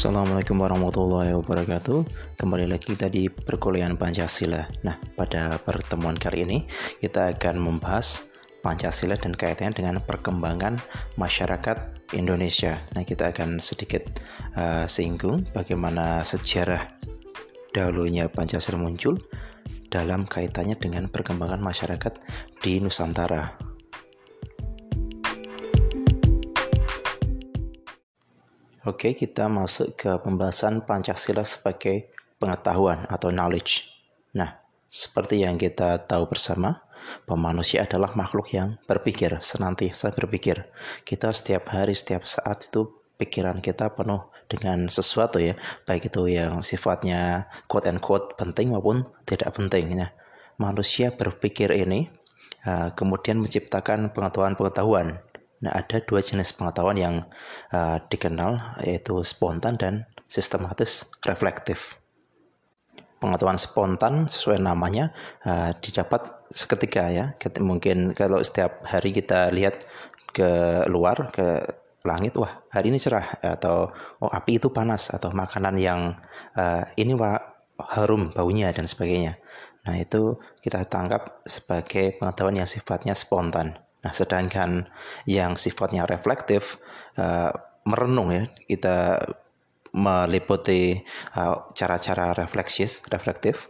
Assalamualaikum warahmatullahi wabarakatuh. Kembali lagi kita di perkuliahan Pancasila. Nah pada pertemuan kali ini kita akan membahas Pancasila dan kaitannya dengan perkembangan masyarakat Indonesia. Nah kita akan sedikit uh, singgung bagaimana sejarah dahulunya Pancasila muncul dalam kaitannya dengan perkembangan masyarakat di Nusantara Oke, kita masuk ke pembahasan Pancasila sebagai pengetahuan atau knowledge. Nah, seperti yang kita tahu bersama, manusia adalah makhluk yang berpikir, senantiasa berpikir. Kita setiap hari, setiap saat itu pikiran kita penuh dengan sesuatu ya, baik itu yang sifatnya quote and quote penting maupun tidak penting. Nah, manusia berpikir ini uh, kemudian menciptakan pengetahuan-pengetahuan Nah, ada dua jenis pengetahuan yang uh, dikenal yaitu spontan dan sistematis reflektif. Pengetahuan spontan sesuai namanya uh, didapat seketika ya. Mungkin kalau setiap hari kita lihat ke luar ke langit, wah hari ini cerah atau oh api itu panas atau makanan yang uh, ini harum baunya dan sebagainya. Nah itu kita tangkap sebagai pengetahuan yang sifatnya spontan. Nah, sedangkan yang sifatnya reflektif uh, merenung ya, kita meliputi eh, cara-cara uh, refleksis, reflektif,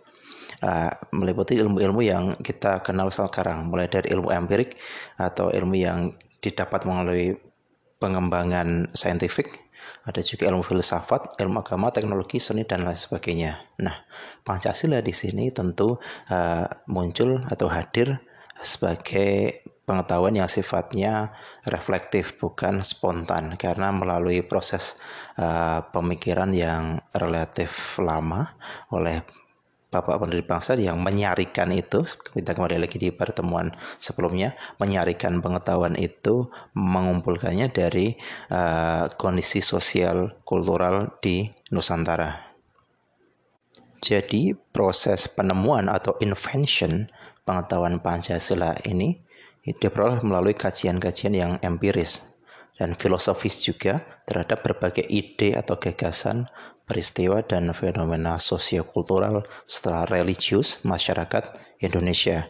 uh, meliputi ilmu-ilmu yang kita kenal sekarang, mulai dari ilmu empirik atau ilmu yang didapat melalui pengembangan saintifik, ada juga ilmu filsafat, ilmu agama, teknologi, seni dan lain sebagainya. Nah, Pancasila di sini tentu uh, muncul atau hadir sebagai pengetahuan yang sifatnya reflektif bukan spontan karena melalui proses uh, pemikiran yang relatif lama oleh Bapak pendiri bangsa yang menyarikan itu kita kembali lagi di pertemuan sebelumnya menyarikan pengetahuan itu mengumpulkannya dari uh, kondisi sosial kultural di Nusantara. Jadi proses penemuan atau invention pengetahuan Pancasila ini diperoleh melalui kajian-kajian yang empiris dan filosofis juga terhadap berbagai ide atau gagasan, peristiwa dan fenomena sosiokultural setelah religius masyarakat Indonesia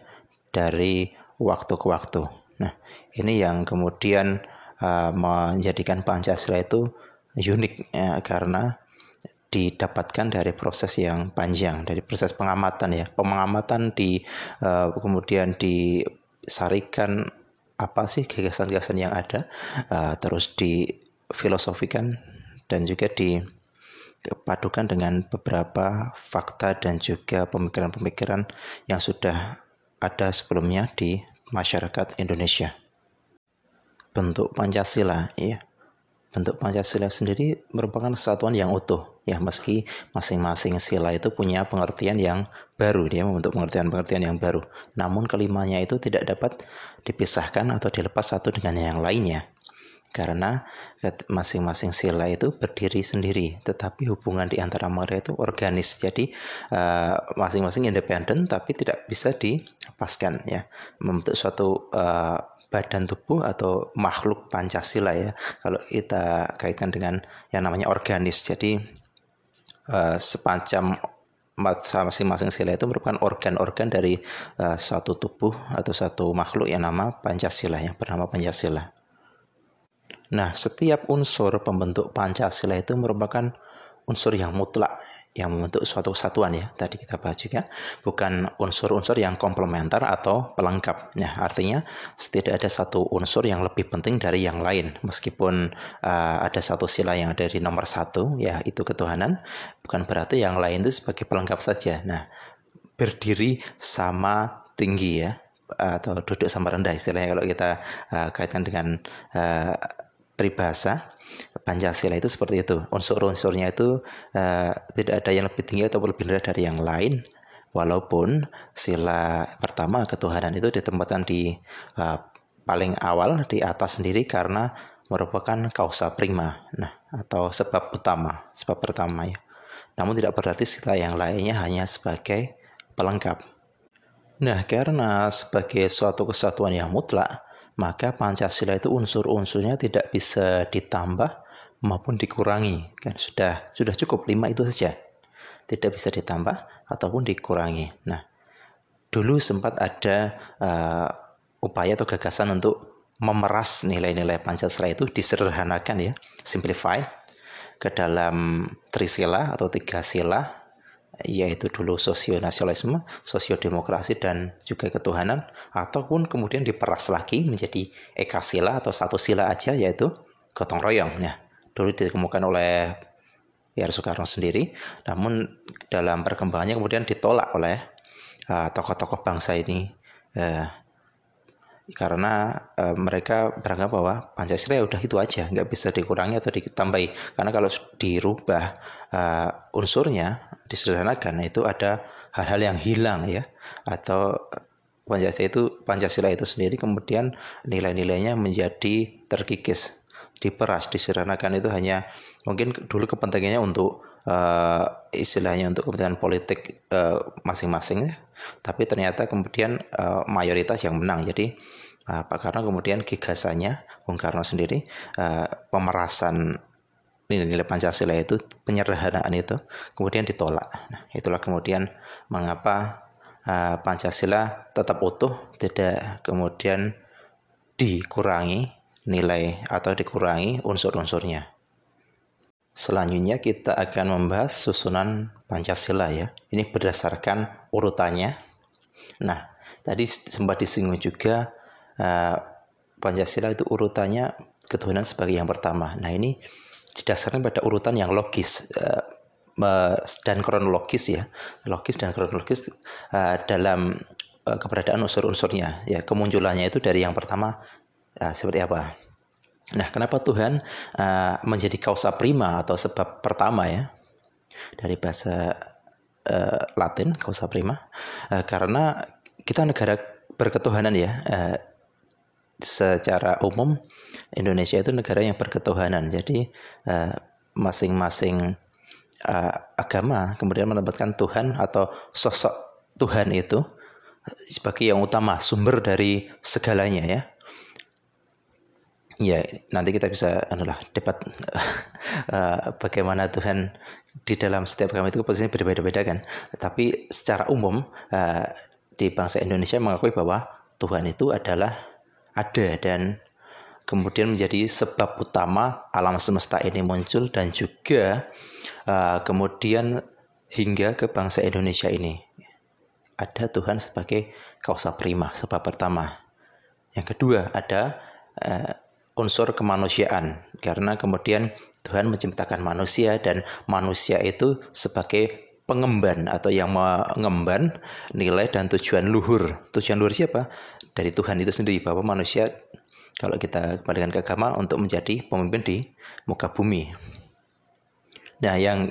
dari waktu ke waktu. Nah, ini yang kemudian uh, menjadikan Pancasila itu unik ya, karena didapatkan dari proses yang panjang, dari proses pengamatan ya, pengamatan di uh, kemudian di sarikan apa sih gagasan-gagasan yang ada uh, terus difilosofikan dan juga dipadukan dengan beberapa fakta dan juga pemikiran-pemikiran yang sudah ada sebelumnya di masyarakat Indonesia. Bentuk Pancasila ya bentuk Pancasila sendiri merupakan kesatuan yang utuh ya meski masing-masing sila itu punya pengertian yang baru dia membentuk pengertian-pengertian yang baru. Namun kelimanya itu tidak dapat dipisahkan atau dilepas satu dengan yang lainnya. Karena masing-masing sila itu berdiri sendiri tetapi hubungan di antara mereka itu organis. Jadi eh, masing-masing uh, independen tapi tidak bisa dilepaskan ya. Membentuk suatu uh, badan tubuh atau makhluk Pancasila ya kalau kita kaitkan dengan yang namanya organis jadi uh, semacam masing-masing sila itu merupakan organ-organ dari uh, suatu tubuh atau satu makhluk yang nama Pancasila yang bernama Pancasila. Nah, setiap unsur pembentuk Pancasila itu merupakan unsur yang mutlak yang membentuk suatu kesatuan ya tadi kita bahas juga. Bukan unsur-unsur yang komplementer atau pelengkap ya artinya tidak ada satu unsur yang lebih penting dari yang lain. Meskipun uh, ada satu sila yang ada di nomor satu ya itu ketuhanan. Bukan berarti yang lain itu sebagai pelengkap saja. Nah berdiri sama tinggi ya atau duduk sama rendah istilahnya kalau kita uh, kaitkan dengan uh, peribahasa Pancasila itu seperti itu. Unsur-unsurnya itu uh, tidak ada yang lebih tinggi atau lebih rendah dari yang lain. Walaupun sila pertama ketuhanan itu ditempatkan di uh, paling awal di atas sendiri karena merupakan kausa prima, nah atau sebab utama, sebab pertama ya. Namun tidak berarti sila yang lainnya hanya sebagai pelengkap. Nah, karena sebagai suatu kesatuan yang mutlak, maka Pancasila itu unsur-unsurnya tidak bisa ditambah maupun dikurangi. Kan sudah sudah cukup lima itu saja. Tidak bisa ditambah ataupun dikurangi. Nah dulu sempat ada uh, upaya atau gagasan untuk memeras nilai-nilai Pancasila itu disederhanakan ya simplify ke dalam trisila atau tiga sila yaitu dulu sosionasionalisme, sosiodemokrasi dan juga ketuhanan ataupun kemudian diperas lagi menjadi ekasila atau satu sila aja yaitu gotong royong. Nah, dulu ditemukan oleh R. Soekarno sendiri, namun dalam perkembangannya kemudian ditolak oleh uh, tokoh-tokoh uh, bangsa ini uh, karena uh, mereka beranggap bahwa Pancasila ya udah itu aja, nggak bisa dikurangi atau ditambahi. Karena kalau dirubah uh, unsurnya, disederhanakan, itu ada hal-hal yang hilang ya, atau Pancasila itu Pancasila itu sendiri kemudian nilai-nilainya menjadi terkikis diperas, disederhanakan itu hanya mungkin dulu kepentingannya untuk uh, istilahnya untuk kepentingan politik uh, masing-masing ya. Tapi ternyata kemudian uh, mayoritas yang menang. Jadi uh, karena kemudian gigasannya Bung Karno sendiri uh, pemerasan nilai-nilai Pancasila itu penyederhanaan itu kemudian ditolak. Nah, itulah kemudian mengapa uh, Pancasila tetap utuh, tidak kemudian dikurangi nilai atau dikurangi unsur-unsurnya. Selanjutnya kita akan membahas susunan Pancasila ya. Ini berdasarkan urutannya. Nah, tadi sempat disinggung juga uh, Pancasila itu urutannya ketuhanan sebagai yang pertama. Nah, ini didasarkan pada urutan yang logis uh, dan kronologis ya. Logis dan kronologis uh, dalam keberadaan unsur-unsurnya ya kemunculannya itu dari yang pertama uh, seperti apa. Nah, kenapa Tuhan uh, menjadi kausa prima atau sebab pertama ya dari bahasa uh, Latin kausa prima? Uh, karena kita negara berketuhanan ya. Uh, secara umum Indonesia itu negara yang berketuhanan. Jadi masing-masing uh, agama kemudian menempatkan Tuhan atau sosok Tuhan itu sebagai yang utama, sumber dari segalanya ya ya nanti kita bisa adalah debat uh, bagaimana Tuhan di dalam setiap agama itu posisinya berbeda-beda kan. Tapi secara umum uh, di bangsa Indonesia mengakui bahwa Tuhan itu adalah ada dan kemudian menjadi sebab utama alam semesta ini muncul dan juga uh, kemudian hingga ke bangsa Indonesia ini ada Tuhan sebagai kausa prima sebab pertama. Yang kedua ada unsur kemanusiaan karena kemudian Tuhan menciptakan manusia dan manusia itu sebagai pengemban atau yang mengemban nilai dan tujuan luhur. Tujuan luhur siapa? Dari Tuhan itu sendiri bahwa manusia kalau kita kembalikan ke agama untuk menjadi pemimpin di muka bumi. Nah, yang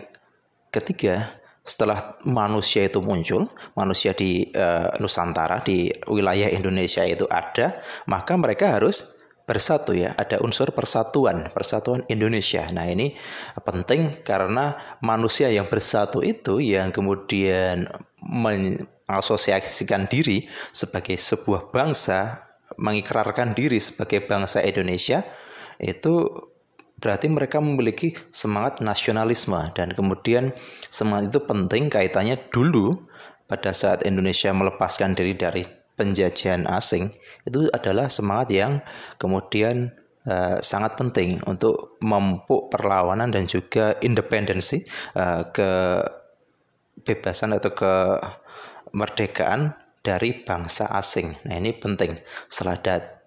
ketiga, setelah manusia itu muncul, manusia di uh, Nusantara di wilayah Indonesia itu ada, maka mereka harus bersatu ya, ada unsur persatuan, persatuan Indonesia. Nah, ini penting karena manusia yang bersatu itu yang kemudian mengasosiasikan diri sebagai sebuah bangsa, mengikrarkan diri sebagai bangsa Indonesia itu berarti mereka memiliki semangat nasionalisme dan kemudian semangat itu penting kaitannya dulu pada saat Indonesia melepaskan diri dari penjajahan asing itu adalah semangat yang kemudian uh, sangat penting untuk memupuk perlawanan dan juga independensi uh, kebebasan atau kemerdekaan dari bangsa asing. Nah ini penting setelah dat,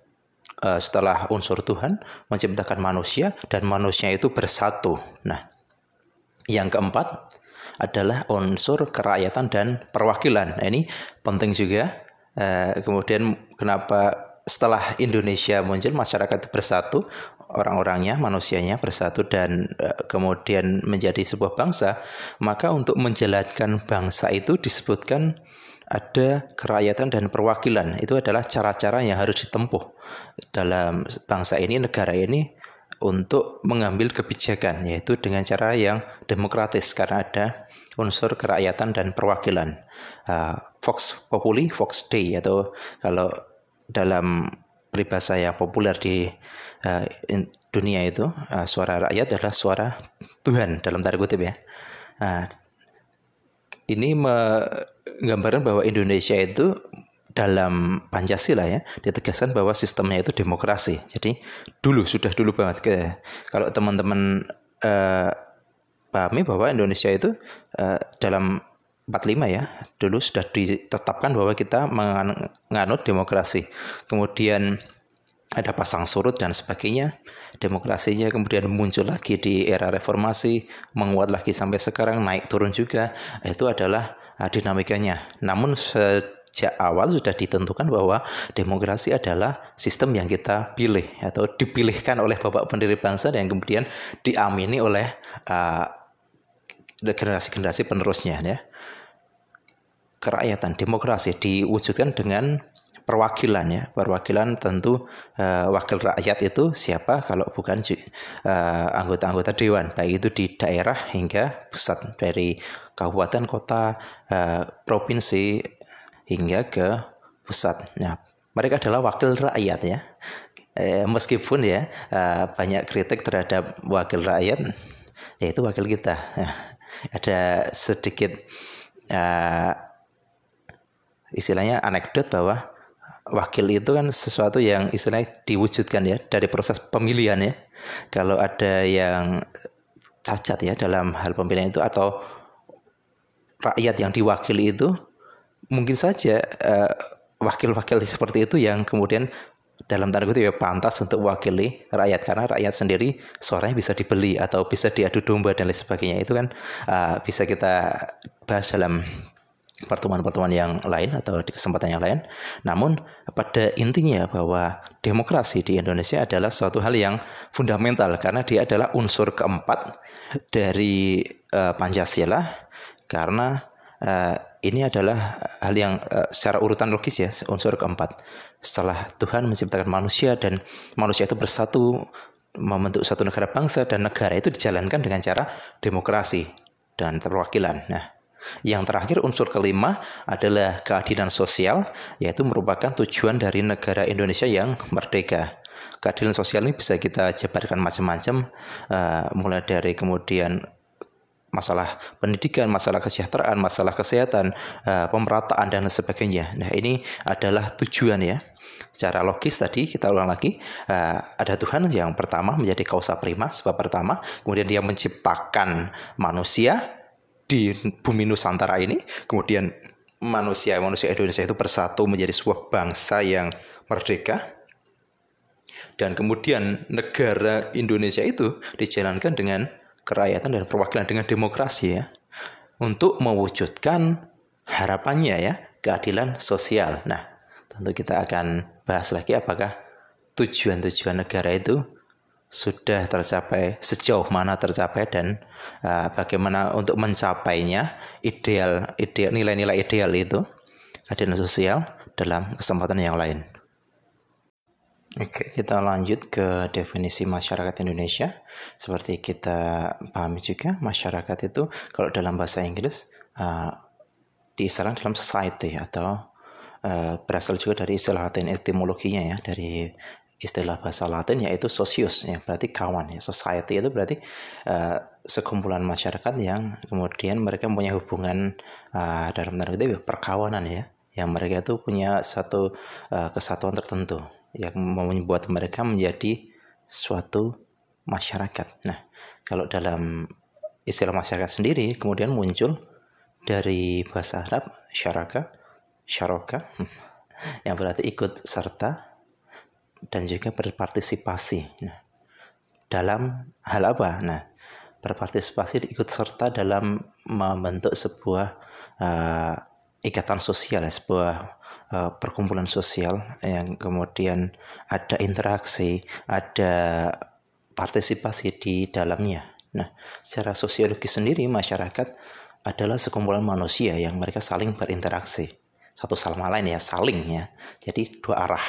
uh, setelah unsur Tuhan menciptakan manusia dan manusia itu bersatu. Nah yang keempat adalah unsur kerakyatan dan perwakilan. Nah, ini penting juga Eh, kemudian kenapa setelah Indonesia muncul masyarakat bersatu orang-orangnya manusianya bersatu dan uh, kemudian menjadi sebuah bangsa maka untuk menjalankan bangsa itu disebutkan ada kerakyatan dan perwakilan itu adalah cara-cara yang harus ditempuh dalam bangsa ini negara ini untuk mengambil kebijakan yaitu dengan cara yang demokratis karena ada unsur kerakyatan dan perwakilan. Uh, Vox Populi, Vox Dei atau kalau dalam peribahasa yang populer di uh, dunia itu uh, suara rakyat adalah suara Tuhan dalam tanda kutip ya. Nah, ini menggambarkan bahwa Indonesia itu dalam Pancasila ya ditegaskan bahwa sistemnya itu demokrasi. Jadi dulu sudah dulu banget ke kalau teman-teman uh, pahami bahwa Indonesia itu uh, dalam 45 ya dulu sudah ditetapkan bahwa kita menganut demokrasi. Kemudian ada pasang surut dan sebagainya. Demokrasinya kemudian muncul lagi di era reformasi, menguat lagi sampai sekarang, naik turun juga. Itu adalah uh, dinamikanya. Namun sejak awal sudah ditentukan bahwa demokrasi adalah sistem yang kita pilih atau dipilihkan oleh bapak pendiri bangsa dan kemudian diamini oleh uh, generasi-generasi penerusnya ya. Kerakyatan demokrasi diwujudkan dengan perwakilan ya. Perwakilan tentu uh, wakil rakyat itu siapa kalau bukan uh, anggota-anggota dewan baik itu di daerah hingga pusat dari kabupaten kota uh, provinsi hingga ke pusat. Nah mereka adalah wakil rakyat ya. Eh, meskipun ya uh, banyak kritik terhadap wakil rakyat yaitu wakil kita. Ada sedikit uh, istilahnya anekdot bahwa wakil itu kan sesuatu yang istilahnya diwujudkan ya dari proses pemilihan ya. Kalau ada yang cacat ya dalam hal pemilihan itu atau rakyat yang diwakili itu mungkin saja eh, wakil-wakil seperti itu yang kemudian dalam tanda kutip ya pantas untuk mewakili rakyat karena rakyat sendiri suaranya bisa dibeli atau bisa diadu domba dan lain sebagainya itu kan uh, bisa kita bahas dalam pertemuan-pertemuan yang lain atau di kesempatan yang lain. Namun pada intinya bahwa demokrasi di Indonesia adalah suatu hal yang fundamental karena dia adalah unsur keempat dari uh, Pancasila karena uh, ini adalah hal yang uh, secara urutan logis ya unsur keempat. Setelah Tuhan menciptakan manusia dan manusia itu bersatu membentuk satu negara bangsa dan negara itu dijalankan dengan cara demokrasi dan perwakilan. Nah, yang terakhir unsur kelima adalah keadilan sosial, yaitu merupakan tujuan dari negara Indonesia yang merdeka. Keadilan sosial ini bisa kita jabarkan macam-macam, uh, mulai dari kemudian masalah pendidikan, masalah kesejahteraan, masalah kesehatan, uh, pemerataan dan sebagainya. Nah ini adalah tujuan ya. Secara logis tadi kita ulang lagi uh, ada Tuhan yang pertama menjadi kausa prima sebab pertama, kemudian dia menciptakan manusia di bumi Nusantara ini, kemudian manusia manusia Indonesia itu bersatu menjadi sebuah bangsa yang merdeka, dan kemudian negara Indonesia itu dijalankan dengan kerakyatan dan perwakilan dengan demokrasi ya, untuk mewujudkan harapannya ya keadilan sosial. Nah, tentu kita akan bahas lagi apakah tujuan-tujuan negara itu sudah tercapai sejauh mana tercapai dan uh, bagaimana untuk mencapainya ideal ideal nilai-nilai ideal itu keadilan sosial dalam kesempatan yang lain. Oke, kita lanjut ke definisi masyarakat Indonesia. Seperti kita pahami juga, masyarakat itu kalau dalam bahasa Inggris uh, diistilahkan dalam society atau uh, berasal juga dari istilah Latin etimologinya ya, dari istilah bahasa Latin yaitu socius ya berarti kawan ya society itu berarti uh, sekumpulan masyarakat yang kemudian mereka punya hubungan uh, dalam tanda kutip ya, perkawanan ya yang mereka itu punya satu uh, kesatuan tertentu yang membuat mereka menjadi suatu masyarakat. Nah, kalau dalam istilah masyarakat sendiri kemudian muncul dari bahasa Arab syaraka, syaraka yang berarti ikut serta dan juga berpartisipasi. Nah, dalam hal apa? Nah, berpartisipasi ikut serta dalam membentuk sebuah uh, ikatan sosial, sebuah uh, perkumpulan sosial yang kemudian ada interaksi, ada partisipasi di dalamnya. Nah, secara sosiologis sendiri masyarakat adalah sekumpulan manusia yang mereka saling berinteraksi satu sama lain ya saling ya jadi dua arah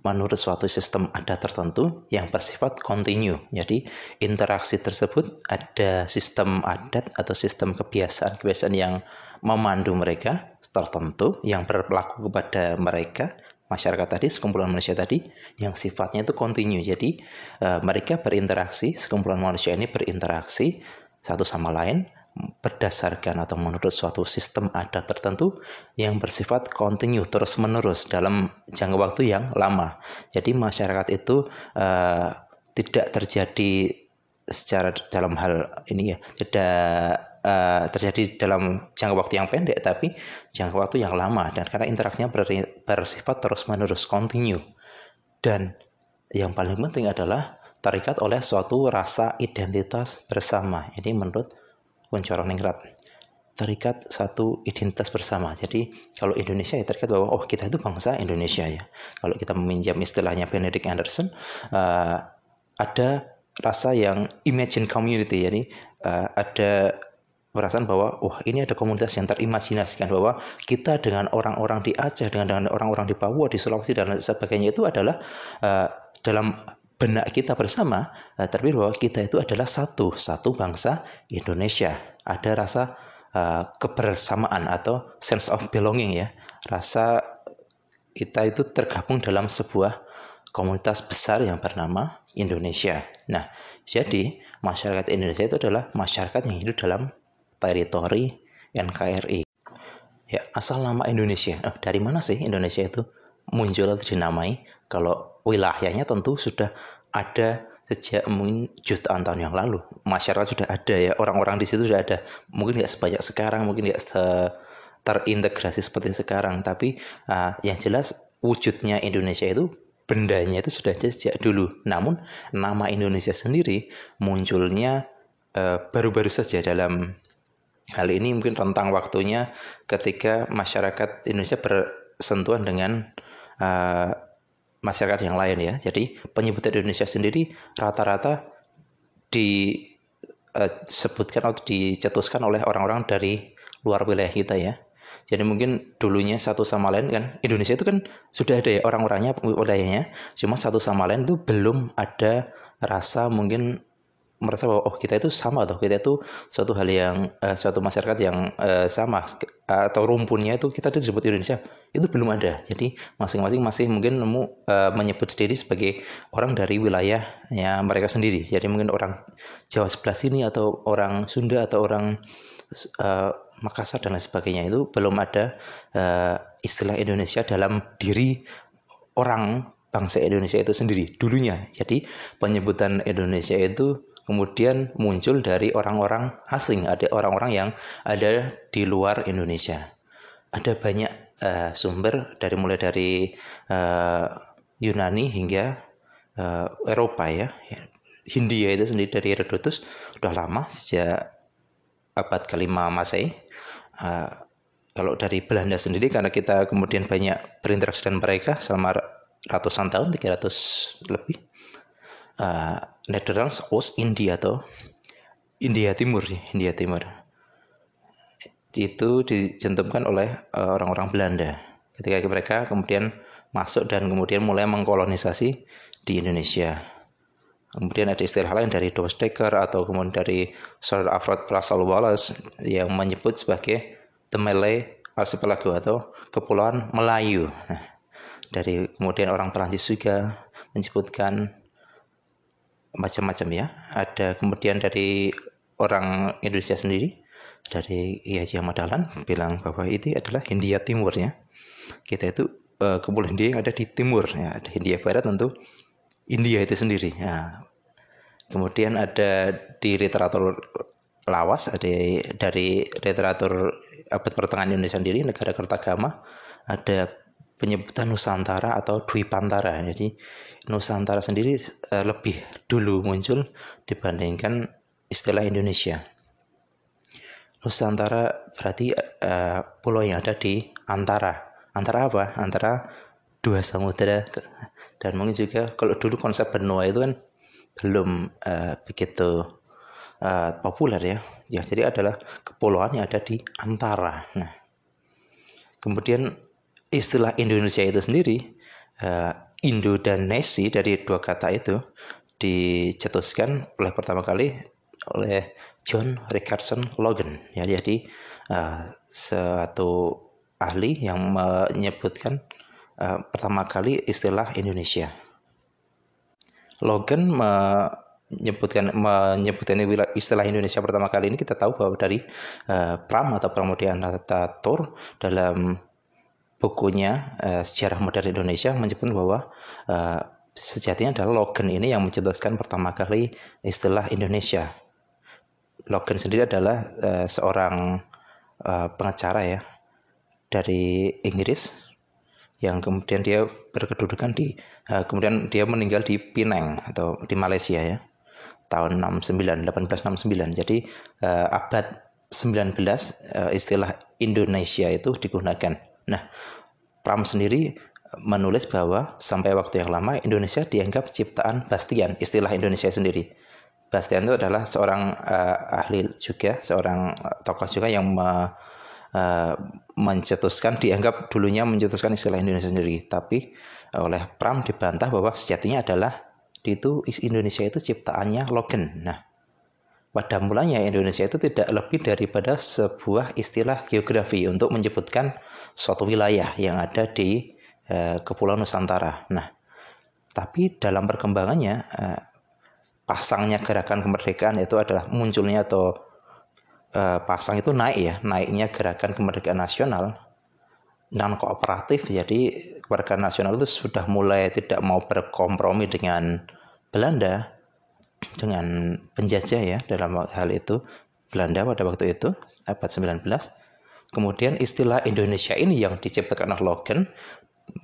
menurut suatu sistem adat tertentu yang bersifat kontinu. Jadi interaksi tersebut ada sistem adat atau sistem kebiasaan-kebiasaan yang memandu mereka tertentu yang berlaku kepada mereka masyarakat tadi, sekumpulan manusia tadi yang sifatnya itu kontinu. Jadi uh, mereka berinteraksi, sekumpulan manusia ini berinteraksi satu sama lain berdasarkan atau menurut suatu sistem adat tertentu yang bersifat kontinu terus menerus dalam jangka waktu yang lama. Jadi masyarakat itu uh, tidak terjadi secara dalam hal ini ya tidak uh, terjadi dalam jangka waktu yang pendek tapi jangka waktu yang lama. Dan karena interaksinya bersifat terus menerus kontinu dan yang paling penting adalah terikat oleh suatu rasa identitas bersama. Ini menurut Kunchoro Ningrat terikat satu identitas bersama. Jadi kalau Indonesia ya terikat bahwa oh kita itu bangsa Indonesia ya. Kalau kita meminjam istilahnya Benedict Anderson, uh, ada rasa yang imagine community, jadi uh, ada perasaan bahwa wah ini ada komunitas yang terimajinasikan bahwa kita dengan orang-orang di Aceh dengan dengan orang-orang di Papua di Sulawesi dan sebagainya itu adalah uh, dalam benak kita bersama uh, terpikir bahwa kita itu adalah satu satu bangsa Indonesia ada rasa uh, kebersamaan atau sense of belonging ya rasa kita itu tergabung dalam sebuah komunitas besar yang bernama Indonesia. Nah, jadi masyarakat Indonesia itu adalah masyarakat yang hidup dalam teritori NKRI. Ya, asal nama Indonesia. Oh, dari mana sih Indonesia itu muncul atau dinamai? Kalau wilayahnya tentu sudah ada sejak mungkin jutaan tahun yang lalu. Masyarakat sudah ada ya, orang-orang di situ sudah ada. Mungkin nggak sebanyak sekarang, mungkin nggak terintegrasi seperti sekarang. Tapi uh, yang jelas wujudnya Indonesia itu bendanya itu sudah ada sejak dulu. Namun nama Indonesia sendiri munculnya eh, baru-baru uh, saja dalam hal ini mungkin rentang waktunya ketika masyarakat Indonesia bersentuhan dengan uh, masyarakat yang lain ya. Jadi penyebutan Indonesia sendiri rata-rata disebutkan uh, atau dicetuskan oleh orang-orang dari luar wilayah kita ya. Jadi mungkin dulunya satu sama lain kan Indonesia itu kan sudah ada ya orang-orangnya wilayahnya, cuma satu sama lain itu belum ada rasa mungkin merasa bahwa oh kita itu sama atau kita itu suatu hal yang uh, suatu masyarakat yang uh, sama. Atau rumpunnya itu kita itu disebut Indonesia. Itu belum ada. Jadi masing-masing masih mungkin nemu uh, menyebut sendiri sebagai orang dari wilayahnya mereka sendiri. Jadi mungkin orang Jawa sebelah sini atau orang Sunda atau orang uh, Makassar dan lain sebagainya itu belum ada uh, istilah Indonesia dalam diri orang bangsa Indonesia itu sendiri dulunya. Jadi penyebutan Indonesia itu kemudian muncul dari orang-orang asing, ada orang-orang yang ada di luar Indonesia. Ada banyak uh, sumber dari mulai dari uh, Yunani hingga uh, Eropa ya. Hindia itu sendiri dari Herodotus sudah lama sejak abad kelima Masehi uh, kalau dari Belanda sendiri karena kita kemudian banyak berinteraksi dengan mereka selama ratusan tahun 300 lebih uh, Netherlands Oost India atau India Timur India Timur. Itu dijentumkan oleh uh, orang-orang Belanda. Ketika mereka kemudian masuk dan kemudian mulai mengkolonisasi di Indonesia. Kemudian ada istilah lain dari Thomas Dekker atau kemudian dari Sir Alfred Russel Wallace yang menyebut sebagai The Malay Archipelago atau Kepulauan Melayu. Nah, dari kemudian orang Perancis juga menyebutkan macam-macam ya. Ada kemudian dari orang Indonesia sendiri dari Haji Ahmad bilang bahwa itu adalah Hindia Timurnya. Kita itu uh, Kepulauan India yang ada di timur ya. Ada Hindia Barat tentu India itu sendiri. Ya. Kemudian ada di literatur lawas ada dari literatur abad pertengahan Indonesia sendiri negara kertagama ada penyebutan Nusantara atau Dwi Pantara. Jadi Nusantara sendiri uh, lebih dulu muncul dibandingkan istilah Indonesia. Nusantara berarti uh, pulau yang ada di antara. Antara apa? Antara dua samudera dan mungkin juga kalau dulu konsep benua itu kan belum uh, begitu uh, populer ya ya jadi adalah kepulauan yang ada di antara nah kemudian istilah Indonesia itu sendiri uh, Indo dan Nesi dari dua kata itu dicetuskan oleh pertama kali oleh John Richardson Logan ya jadi uh, suatu ahli yang menyebutkan uh, pertama kali istilah Indonesia. Logan menyebutkan menyebutkan istilah Indonesia pertama kali ini kita tahu bahwa dari uh, Pram atau Pramudianata Tur dalam bukunya uh, Sejarah Modern Indonesia menyebut bahwa uh, sejatinya adalah Logan ini yang mencetuskan pertama kali istilah Indonesia. Logan sendiri adalah uh, seorang uh, pengacara ya dari Inggris yang kemudian dia berkedudukan di uh, kemudian dia meninggal di Penang atau di Malaysia ya tahun 69 1869 jadi uh, abad 19 uh, istilah Indonesia itu digunakan nah Pram sendiri menulis bahwa sampai waktu yang lama Indonesia dianggap ciptaan Bastian istilah Indonesia sendiri Bastian itu adalah seorang uh, ahli juga seorang tokoh juga yang me, uh, mencetuskan dianggap dulunya mencetuskan istilah Indonesia sendiri tapi oleh Pram dibantah bahwa sejatinya adalah itu Indonesia itu ciptaannya Logan. Nah, pada mulanya Indonesia itu tidak lebih daripada sebuah istilah geografi untuk menyebutkan suatu wilayah yang ada di uh, Kepulauan Nusantara. Nah, tapi dalam perkembangannya uh, pasangnya gerakan kemerdekaan itu adalah munculnya atau uh, pasang itu naik ya, naiknya gerakan kemerdekaan nasional non kooperatif jadi warga nasional itu sudah mulai tidak mau berkompromi dengan Belanda dengan penjajah ya dalam hal itu Belanda pada waktu itu abad 19 kemudian istilah Indonesia ini yang diciptakan oleh Logan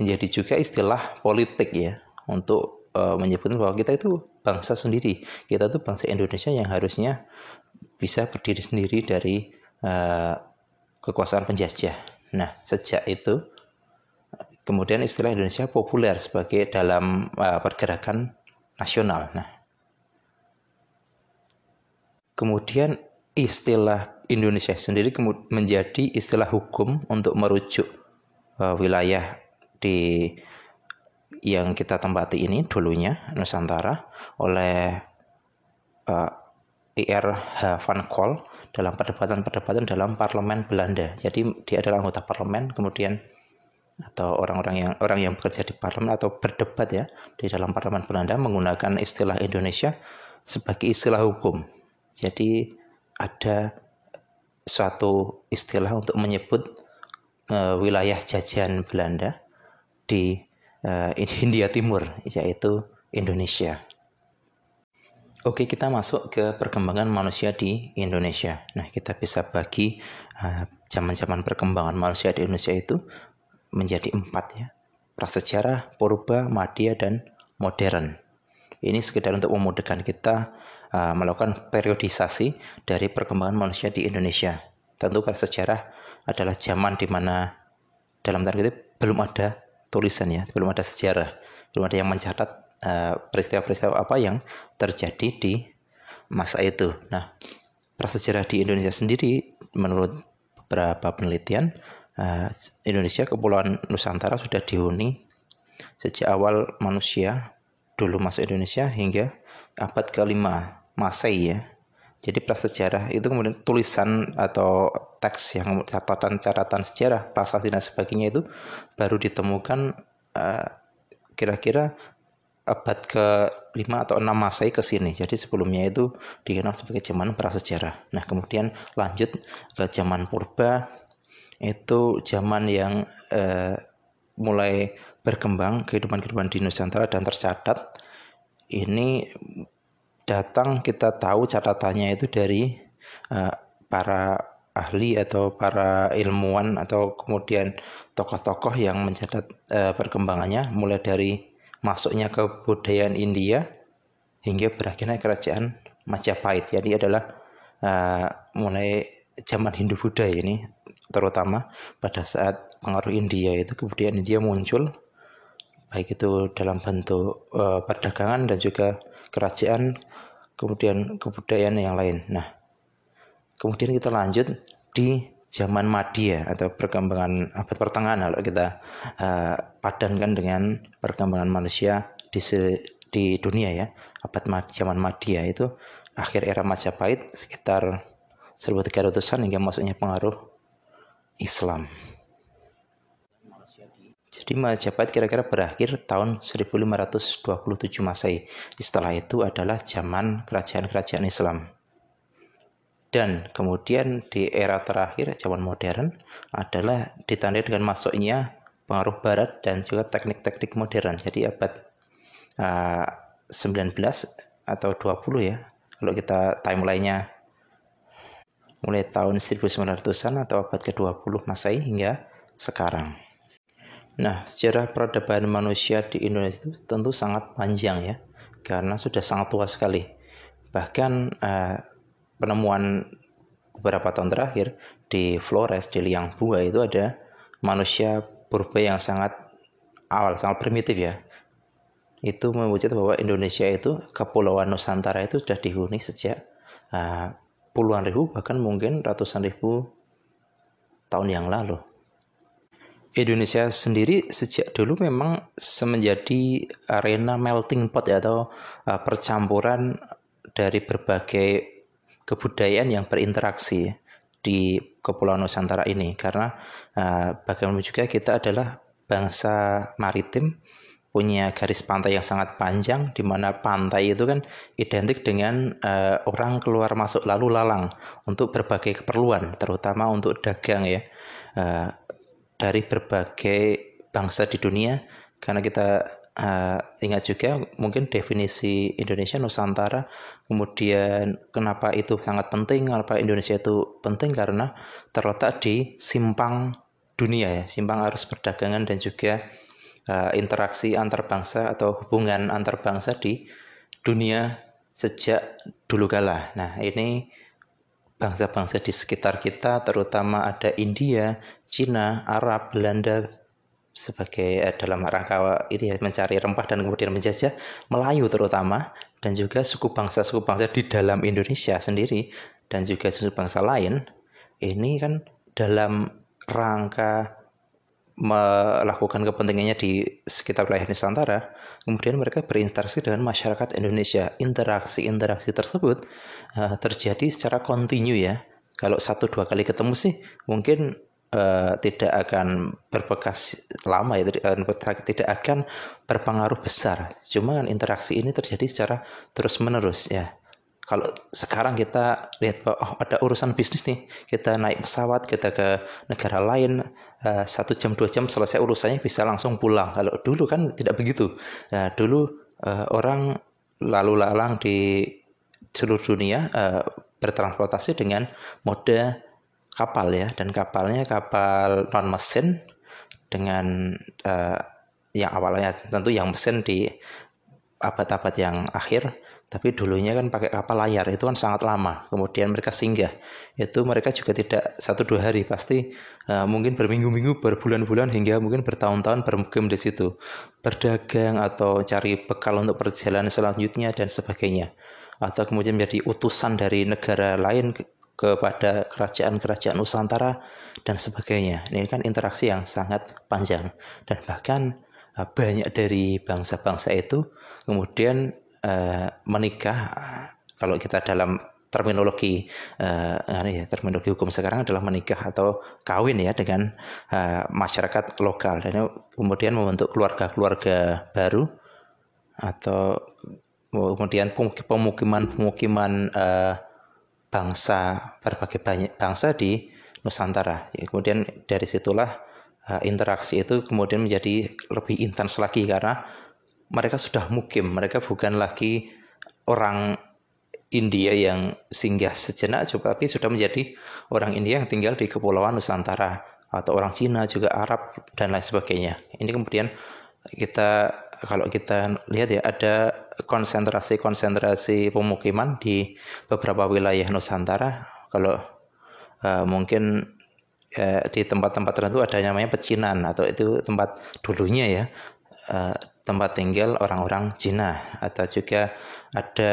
menjadi juga istilah politik ya untuk uh, menyebutkan bahwa kita itu bangsa sendiri kita itu bangsa Indonesia yang harusnya bisa berdiri sendiri dari uh, kekuasaan penjajah Nah, sejak itu kemudian istilah Indonesia populer sebagai dalam uh, pergerakan nasional. Nah, kemudian istilah Indonesia sendiri menjadi istilah hukum untuk merujuk uh, wilayah di yang kita tempati ini dulunya Nusantara oleh uh, I.R. Van Kol dalam perdebatan-perdebatan dalam parlemen Belanda. Jadi dia adalah anggota parlemen, kemudian atau orang-orang yang orang yang bekerja di parlemen atau berdebat ya di dalam parlemen Belanda menggunakan istilah Indonesia sebagai istilah hukum. Jadi ada suatu istilah untuk menyebut uh, wilayah jajahan Belanda di uh, Hindia Timur yaitu Indonesia. Oke, kita masuk ke perkembangan manusia di Indonesia. Nah, kita bisa bagi uh, zaman-zaman uh, perkembangan manusia di Indonesia itu menjadi empat ya. Prasejarah, purba, madya, dan modern. Ini sekedar untuk memudahkan kita uh, melakukan periodisasi dari perkembangan manusia di Indonesia. Tentu prasejarah adalah zaman di mana dalam tanda kutip belum ada tulisan ya, belum ada sejarah, belum ada yang mencatat Eh, peristiwa-peristiwa uh, apa yang terjadi di masa itu. Nah, prasejarah di Indonesia sendiri menurut beberapa penelitian uh, Indonesia kepulauan Nusantara sudah dihuni sejak awal manusia dulu masuk Indonesia hingga abad ke-5 Masehi ya. Jadi prasejarah itu kemudian tulisan atau teks yang catatan-catatan sejarah, prasasti dan sebagainya itu baru ditemukan uh, kira-kira abad ke-5 atau 6 Masehi ke sini. Jadi sebelumnya itu dikenal sebagai zaman prasejarah. Nah, kemudian lanjut ke zaman purba itu zaman yang eh, mulai berkembang kehidupan-kehidupan di Nusantara dan tercatat ini datang kita tahu catatannya itu dari eh, para ahli atau para ilmuwan atau kemudian tokoh-tokoh yang mencatat eh, perkembangannya mulai dari masuknya ke budaya India hingga berakhirnya kerajaan Majapahit. Jadi adalah uh, mulai zaman Hindu Buddha ini terutama pada saat pengaruh India itu kemudian India muncul baik itu dalam bentuk uh, perdagangan dan juga kerajaan kemudian kebudayaan yang lain. Nah, kemudian kita lanjut di zaman Madya atau perkembangan abad pertengahan kalau kita uh, padankan dengan perkembangan manusia di di dunia ya abad zaman Madya itu akhir era Majapahit sekitar 1300-an hingga masuknya pengaruh Islam. Jadi Majapahit kira-kira berakhir tahun 1527 Masehi. Setelah itu adalah zaman kerajaan-kerajaan Islam. Dan kemudian di era terakhir zaman modern adalah ditandai dengan masuknya pengaruh barat dan juga teknik-teknik modern. Jadi abad uh, 19 atau 20 ya. Kalau kita timelinenya mulai tahun 1900-an atau abad ke-20 Masehi hingga sekarang. Nah, sejarah peradaban manusia di Indonesia itu tentu sangat panjang ya, karena sudah sangat tua sekali. Bahkan eh, penemuan beberapa tahun terakhir di Flores, di Liang Bua itu ada manusia purba yang sangat awal, sangat primitif ya. Itu mewujud bahwa Indonesia itu, Kepulauan Nusantara itu sudah dihuni sejak uh, puluhan ribu, bahkan mungkin ratusan ribu tahun yang lalu. Indonesia sendiri sejak dulu memang menjadi arena melting pot ya, atau uh, percampuran dari berbagai kebudayaan yang berinteraksi di Kepulauan Nusantara ini. Karena uh, bagaimana juga kita adalah bangsa maritim punya garis pantai yang sangat panjang di mana pantai itu kan identik dengan uh, orang keluar masuk lalu lalang untuk berbagai keperluan terutama untuk dagang ya. Uh, dari berbagai bangsa di dunia. Karena kita uh, ingat juga mungkin definisi Indonesia Nusantara kemudian kenapa itu sangat penting kenapa Indonesia itu penting karena terletak di simpang dunia ya simpang arus perdagangan dan juga uh, interaksi antar bangsa atau hubungan antar bangsa di dunia sejak dulu kala. Nah ini bangsa-bangsa di sekitar kita, terutama ada India, Cina, Arab, Belanda sebagai eh, dalam rangka ini ya, mencari rempah dan kemudian menjajah Melayu terutama dan juga suku bangsa-suku bangsa di dalam Indonesia sendiri dan juga suku bangsa lain ini kan dalam rangka melakukan kepentingannya di sekitar wilayah Nusantara, kemudian mereka berinteraksi dengan masyarakat Indonesia. Interaksi-interaksi tersebut uh, terjadi secara kontinu ya. Kalau satu dua kali ketemu sih mungkin uh, tidak akan berbekas lama ya, tidak akan berpengaruh besar. Cuma kan interaksi ini terjadi secara terus menerus ya. Kalau sekarang kita lihat bahwa oh, ada urusan bisnis nih. Kita naik pesawat kita ke negara lain uh, satu jam dua jam selesai urusannya bisa langsung pulang. Kalau dulu kan tidak begitu. Nah, dulu uh, orang lalu lalang di seluruh dunia bertransportasi dengan mode kapal ya dan kapalnya kapal non mesin dengan uh, yang awalnya tentu yang mesin di abad-abad yang akhir tapi dulunya kan pakai kapal layar itu kan sangat lama. Kemudian mereka singgah. Itu mereka juga tidak satu dua hari pasti uh, mungkin berminggu-minggu, berbulan-bulan hingga mungkin bertahun-tahun bermukim di situ. Berdagang atau cari bekal untuk perjalanan selanjutnya dan sebagainya. Atau kemudian menjadi utusan dari negara lain kepada kerajaan-kerajaan Nusantara dan sebagainya. Ini kan interaksi yang sangat panjang dan bahkan uh, banyak dari bangsa-bangsa itu kemudian uh, menikah kalau kita dalam terminologi uh, ya, terminologi hukum sekarang adalah menikah atau kawin ya dengan masyarakat lokal dan kemudian membentuk keluarga-keluarga baru atau kemudian pemukiman-pemukiman uh, bangsa berbagai banyak bangsa di Nusantara. Kemudian dari situlah uh, interaksi itu kemudian menjadi lebih intens lagi karena mereka sudah mukim, mereka bukan lagi orang India yang singgah sejenak, tapi sudah menjadi orang India yang tinggal di Kepulauan Nusantara atau orang Cina juga Arab dan lain sebagainya. Ini kemudian kita kalau kita lihat ya ada konsentrasi-konsentrasi pemukiman di beberapa wilayah Nusantara. Kalau uh, mungkin uh, di tempat-tempat tertentu ada namanya pecinan atau itu tempat dulunya ya uh, tempat tinggal orang-orang Cina atau juga ada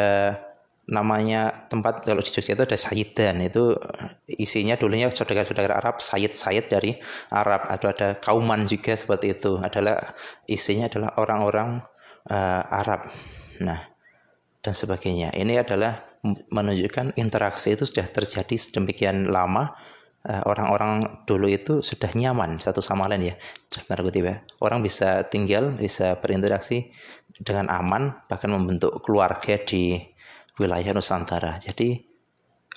namanya tempat kalau di Jogja itu ada Sayidan. Itu isinya dulunya saudara-saudara Arab Sayyid-Sayyid dari Arab. Atau ada Kauman juga seperti itu. Adalah isinya adalah orang-orang uh, Arab. Nah dan sebagainya. Ini adalah menunjukkan interaksi itu sudah terjadi sedemikian lama. Uh, orang-orang dulu itu sudah nyaman satu sama lain ya. Tanda kutip ya. Orang bisa tinggal bisa berinteraksi dengan aman bahkan membentuk keluarga di wilayah Nusantara jadi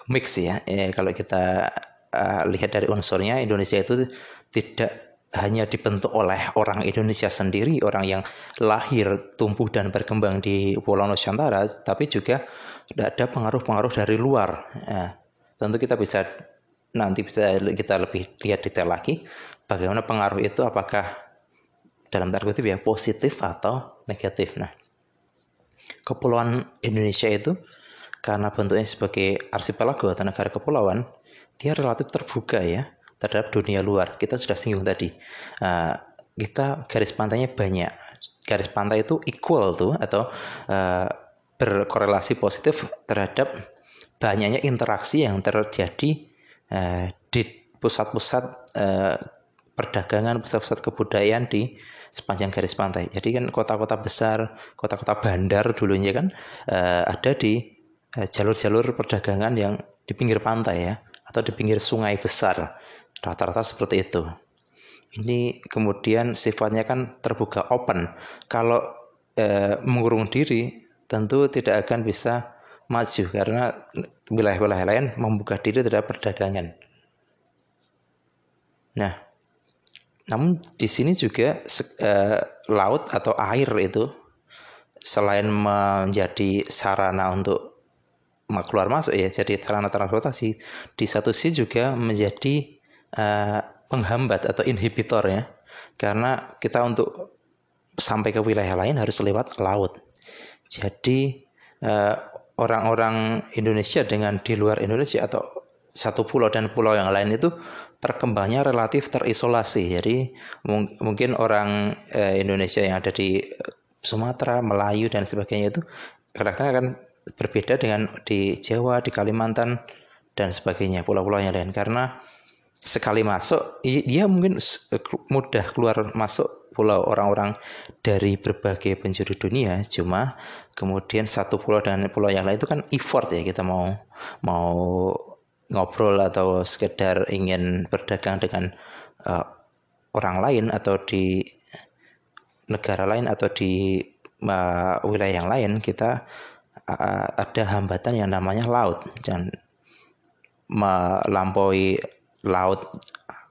mix ya eh, kalau kita uh, lihat dari unsurnya Indonesia itu tidak hanya dibentuk oleh orang Indonesia sendiri, orang yang lahir, tumbuh dan berkembang di Pulau Nusantara, tapi juga ada pengaruh-pengaruh dari luar. Nah, tentu kita bisa nanti bisa kita lebih lihat detail lagi bagaimana pengaruh itu apakah dalam tanda kutip ya positif atau negatif. Nah, kepulauan Indonesia itu karena bentuknya sebagai arsipelago atau negara kepulauan, dia relatif terbuka ya terhadap dunia luar. Kita sudah singgung tadi. Uh, kita garis pantainya banyak. Garis pantai itu equal tuh atau uh, berkorelasi positif terhadap banyaknya interaksi yang terjadi uh, di pusat-pusat uh, perdagangan, pusat-pusat kebudayaan di sepanjang garis pantai. Jadi kan kota-kota besar, kota-kota bandar dulunya kan uh, ada di jalur-jalur uh, perdagangan yang di pinggir pantai ya atau di pinggir sungai besar. Rata-rata seperti itu. Ini kemudian sifatnya kan terbuka open. Kalau e, mengurung diri tentu tidak akan bisa maju karena wilayah-wilayah lain membuka diri terhadap perdagangan. Nah, namun di sini juga e, laut atau air itu selain menjadi sarana untuk keluar masuk ya jadi sarana transportasi di satu sisi juga menjadi uh, penghambat atau inhibitor ya. Karena kita untuk sampai ke wilayah lain harus lewat laut. Jadi eh, orang-orang Indonesia dengan di luar Indonesia atau satu pulau dan pulau yang lain itu perkembangannya relatif terisolasi. Jadi mung mungkin orang uh, Indonesia yang ada di Sumatera Melayu dan sebagainya itu kadang-kadang akan berbeda dengan di Jawa di Kalimantan dan sebagainya pulau-pulau yang lain. Karena sekali masuk dia mungkin mudah keluar masuk pulau orang-orang dari berbagai penjuru dunia. Cuma kemudian satu pulau dengan pulau yang lain itu kan effort ya kita mau mau ngobrol atau sekedar ingin berdagang dengan uh, orang lain atau di negara lain atau di uh, wilayah yang lain kita uh, ada hambatan yang namanya laut dan melampaui laut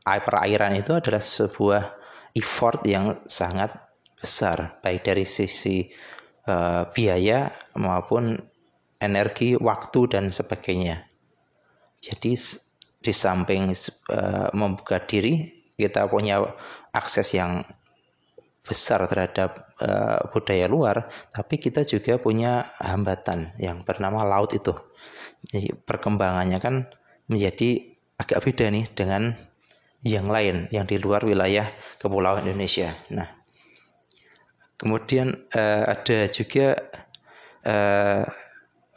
air perairan itu adalah sebuah effort yang sangat besar baik dari sisi uh, biaya maupun energi, waktu dan sebagainya. Jadi di samping uh, membuka diri, kita punya akses yang besar terhadap uh, budaya luar, tapi kita juga punya hambatan yang bernama laut itu. Jadi perkembangannya kan menjadi agak beda nih dengan yang lain yang di luar wilayah kepulauan Indonesia. Nah, kemudian uh, ada juga uh,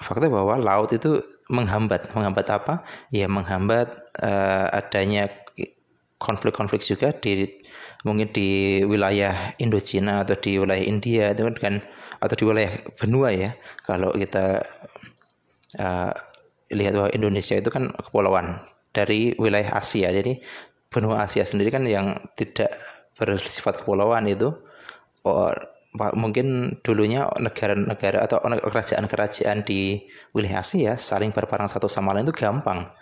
fakta bahwa laut itu menghambat, menghambat apa? Ya menghambat uh, adanya konflik-konflik juga di mungkin di wilayah Indochina atau di wilayah India itu kan atau di wilayah benua ya. Kalau kita uh, lihat bahwa Indonesia itu kan kepulauan dari wilayah Asia. Jadi benua Asia sendiri kan yang tidak bersifat kepulauan itu or, mungkin dulunya negara-negara atau kerajaan-kerajaan di wilayah Asia saling berperang satu sama lain itu gampang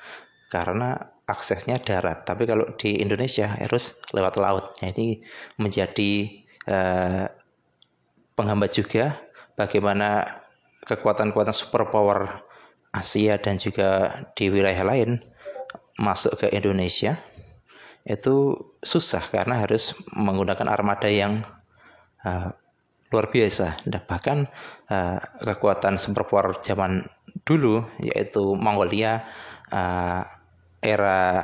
karena aksesnya darat. Tapi kalau di Indonesia harus lewat laut. Nah, ini menjadi uh, penghambat juga bagaimana kekuatan-kekuatan superpower Asia dan juga di wilayah lain masuk ke Indonesia itu susah karena harus menggunakan armada yang uh, luar biasa. Bahkan uh, kekuatan superpower zaman dulu yaitu Mongolia uh, era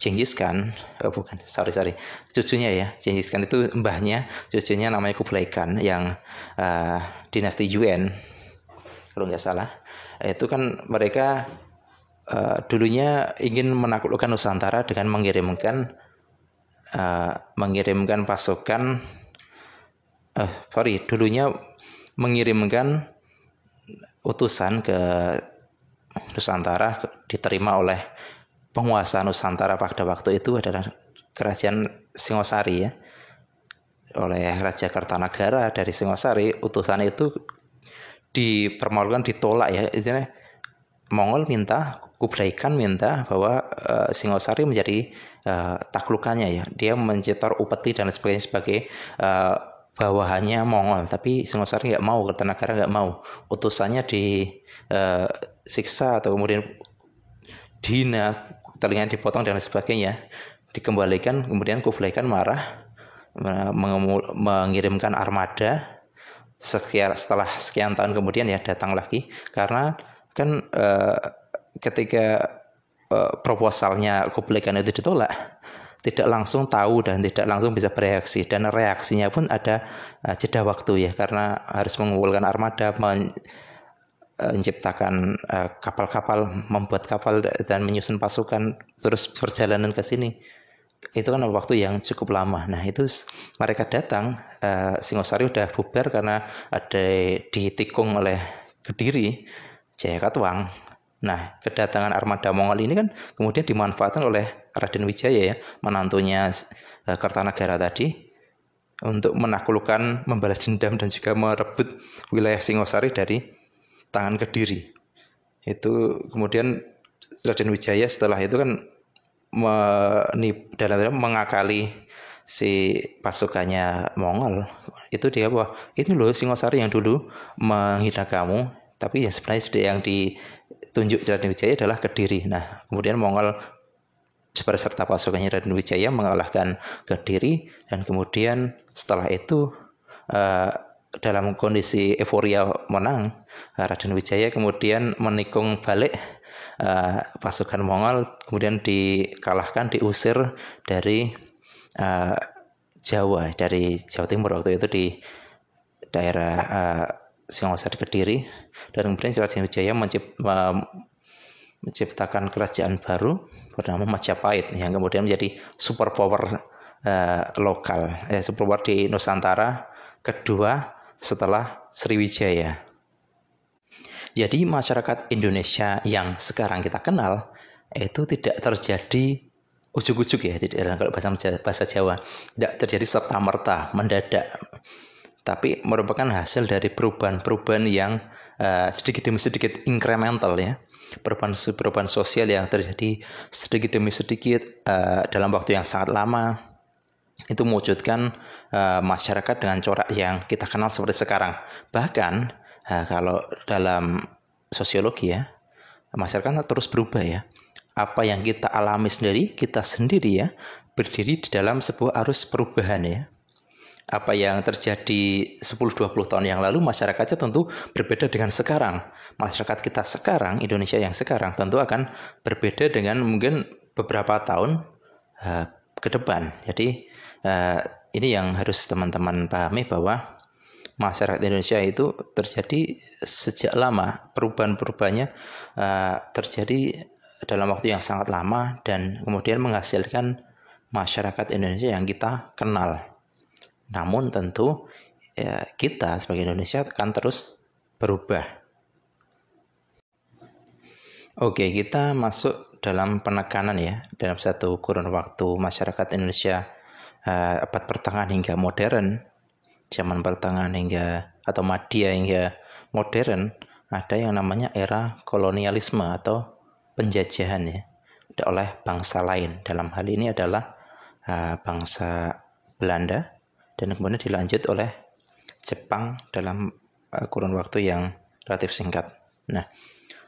Genghis Khan, oh bukan, sorry sorry, cucunya ya, Genghis Khan itu mbahnya, cucunya namanya Kublai Khan yang uh, dinasti Yuan, kalau nggak salah, itu kan mereka uh, dulunya ingin menaklukkan Nusantara dengan mengirimkan uh, mengirimkan pasukan uh, sorry dulunya mengirimkan utusan ke Nusantara diterima oleh penguasa Nusantara pada waktu itu adalah kerajaan Singosari ya. Oleh Raja Kertanagara dari Singosari utusan itu dipermalukan ditolak ya. Istilahnya Mongol minta Kublai Khan minta bahwa uh, Singosari menjadi uh, taklukannya ya. Dia mencetor upeti dan sebagainya sebagai uh, bawahannya Mongol tapi Singosari nggak mau Kertanagara nggak mau. Utusannya disiksa uh, atau kemudian dina telinga dipotong dan sebagainya. Dikembalikan kemudian Kublai Khan marah mengirimkan armada. Sekian setelah sekian tahun kemudian ya datang lagi. Karena kan uh, ketika uh, proposalnya Kublai itu ditolak tidak langsung tahu dan tidak langsung bisa bereaksi dan reaksinya pun ada uh, jeda waktu ya karena harus mengumpulkan armada men, uh, menciptakan kapal-kapal uh, membuat kapal dan menyusun pasukan terus perjalanan ke sini itu kan waktu yang cukup lama. Nah itu mereka datang, Singosari udah bubar karena ada ditikung oleh Kediri, Jaya Katwang. Nah kedatangan armada Mongol ini kan kemudian dimanfaatkan oleh Raden Wijaya ya, menantunya uh, Kertanagara tadi untuk menaklukkan, membalas dendam dan juga merebut wilayah Singosari dari tangan Kediri. Itu kemudian Raden Wijaya setelah itu kan menip, dalam mengakali si pasukannya Mongol itu dia bahwa ini loh Singosari yang dulu menghina kamu tapi yang sebenarnya sudah yang ditunjuk Raden Wijaya adalah Kediri nah kemudian Mongol beserta pasukannya Raden Wijaya mengalahkan Kediri dan kemudian setelah itu uh, dalam kondisi euforia menang Raden Wijaya kemudian menikung balik uh, pasukan Mongol kemudian dikalahkan diusir dari uh, Jawa dari Jawa Timur. Waktu itu di daerah uh, Singosari Kediri. Dan kemudian Raden Wijaya mencipt, uh, menciptakan kerajaan baru bernama Majapahit yang kemudian menjadi super power uh, lokal eh, super power di Nusantara kedua setelah Sriwijaya. Jadi masyarakat Indonesia yang sekarang kita kenal itu tidak terjadi ujuk-ujuk ya, tidak kalau bahasa bahasa Jawa, tidak terjadi serta merta mendadak, tapi merupakan hasil dari perubahan-perubahan yang uh, sedikit demi sedikit incremental ya, perubahan-perubahan sosial yang terjadi sedikit demi sedikit uh, dalam waktu yang sangat lama itu mewujudkan uh, masyarakat dengan corak yang kita kenal seperti sekarang. Bahkan Nah, kalau dalam sosiologi ya, masyarakat terus berubah ya. Apa yang kita alami sendiri, kita sendiri ya, berdiri di dalam sebuah arus perubahan ya. Apa yang terjadi 10-20 tahun yang lalu masyarakatnya tentu berbeda dengan sekarang. Masyarakat kita sekarang, Indonesia yang sekarang tentu akan berbeda dengan mungkin beberapa tahun uh, ke depan. Jadi uh, ini yang harus teman-teman pahami bahwa masyarakat Indonesia itu terjadi sejak lama perubahan-perubahannya uh, terjadi dalam waktu yang sangat lama dan kemudian menghasilkan masyarakat Indonesia yang kita kenal. Namun tentu ya, kita sebagai Indonesia akan terus berubah. Oke, kita masuk dalam penekanan ya dalam satu kurun waktu masyarakat Indonesia uh, abad pertengahan hingga modern zaman pertengahan hingga atau media hingga modern ada yang namanya era kolonialisme atau penjajahan ya oleh bangsa lain. Dalam hal ini adalah uh, bangsa Belanda dan kemudian dilanjut oleh Jepang dalam uh, kurun waktu yang relatif singkat. Nah,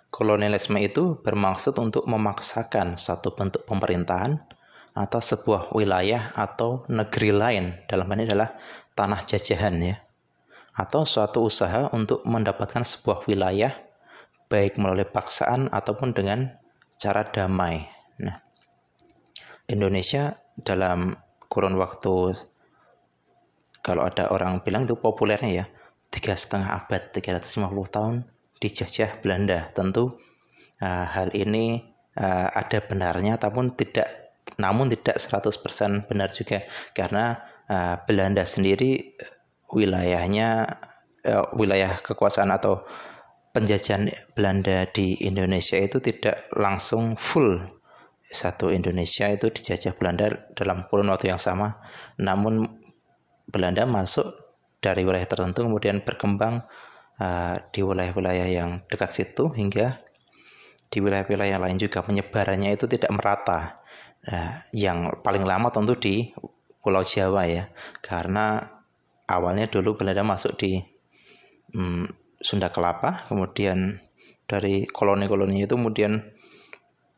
kolonialisme itu bermaksud untuk memaksakan satu bentuk pemerintahan atau sebuah wilayah atau negeri lain dalam hal ini adalah tanah jajahan ya atau suatu usaha untuk mendapatkan sebuah wilayah baik melalui paksaan ataupun dengan cara damai. Nah, Indonesia dalam kurun waktu kalau ada orang bilang itu populernya ya tiga setengah abad 350 tahun dijajah Belanda tentu uh, hal ini uh, ada benarnya ataupun tidak namun tidak 100% benar juga karena uh, Belanda sendiri wilayahnya uh, wilayah kekuasaan atau penjajahan Belanda di Indonesia itu tidak langsung full satu Indonesia itu dijajah Belanda dalam kurun waktu yang sama. Namun Belanda masuk dari wilayah tertentu kemudian berkembang uh, di wilayah-wilayah yang dekat situ hingga di wilayah-wilayah lain juga penyebarannya itu tidak merata. Nah, yang paling lama tentu di Pulau Jawa ya, karena awalnya dulu Belanda masuk di hmm, Sunda Kelapa, kemudian dari koloni-koloni itu kemudian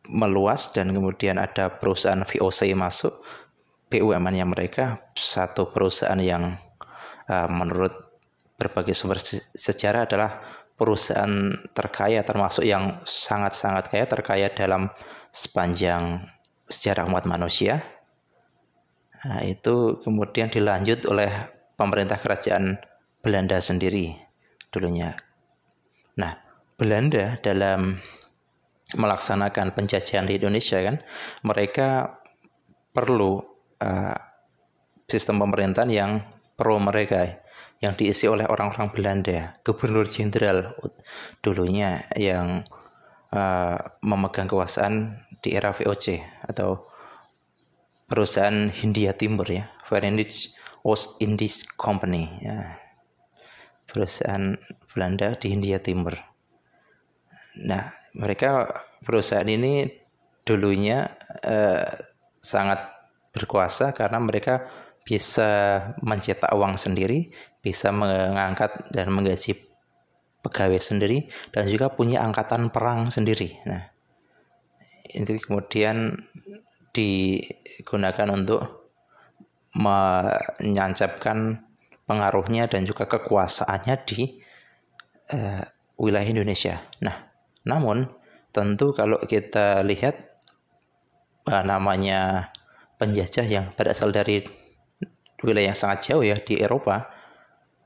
meluas dan kemudian ada perusahaan VOC masuk BUMN yang mereka satu perusahaan yang uh, menurut berbagai sumber sejarah adalah perusahaan terkaya termasuk yang sangat-sangat kaya terkaya dalam sepanjang sejarah umat manusia. Nah, itu kemudian dilanjut oleh pemerintah kerajaan Belanda sendiri dulunya. Nah, Belanda dalam melaksanakan penjajahan di Indonesia kan, mereka perlu uh, sistem pemerintahan yang pro mereka yang diisi oleh orang-orang Belanda, gubernur jenderal dulunya yang uh, memegang kekuasaan di era VOC atau perusahaan Hindia Timur ya, Verenigd Oost Indies Company ya. Perusahaan Belanda di Hindia Timur. Nah, mereka perusahaan ini dulunya eh, sangat berkuasa karena mereka bisa mencetak uang sendiri, bisa mengangkat dan menggaji pegawai sendiri, dan juga punya angkatan perang sendiri. Nah, itu kemudian digunakan untuk menyancapkan pengaruhnya dan juga kekuasaannya di uh, wilayah Indonesia. Nah, namun tentu kalau kita lihat uh, namanya penjajah yang berasal dari wilayah yang sangat jauh ya di Eropa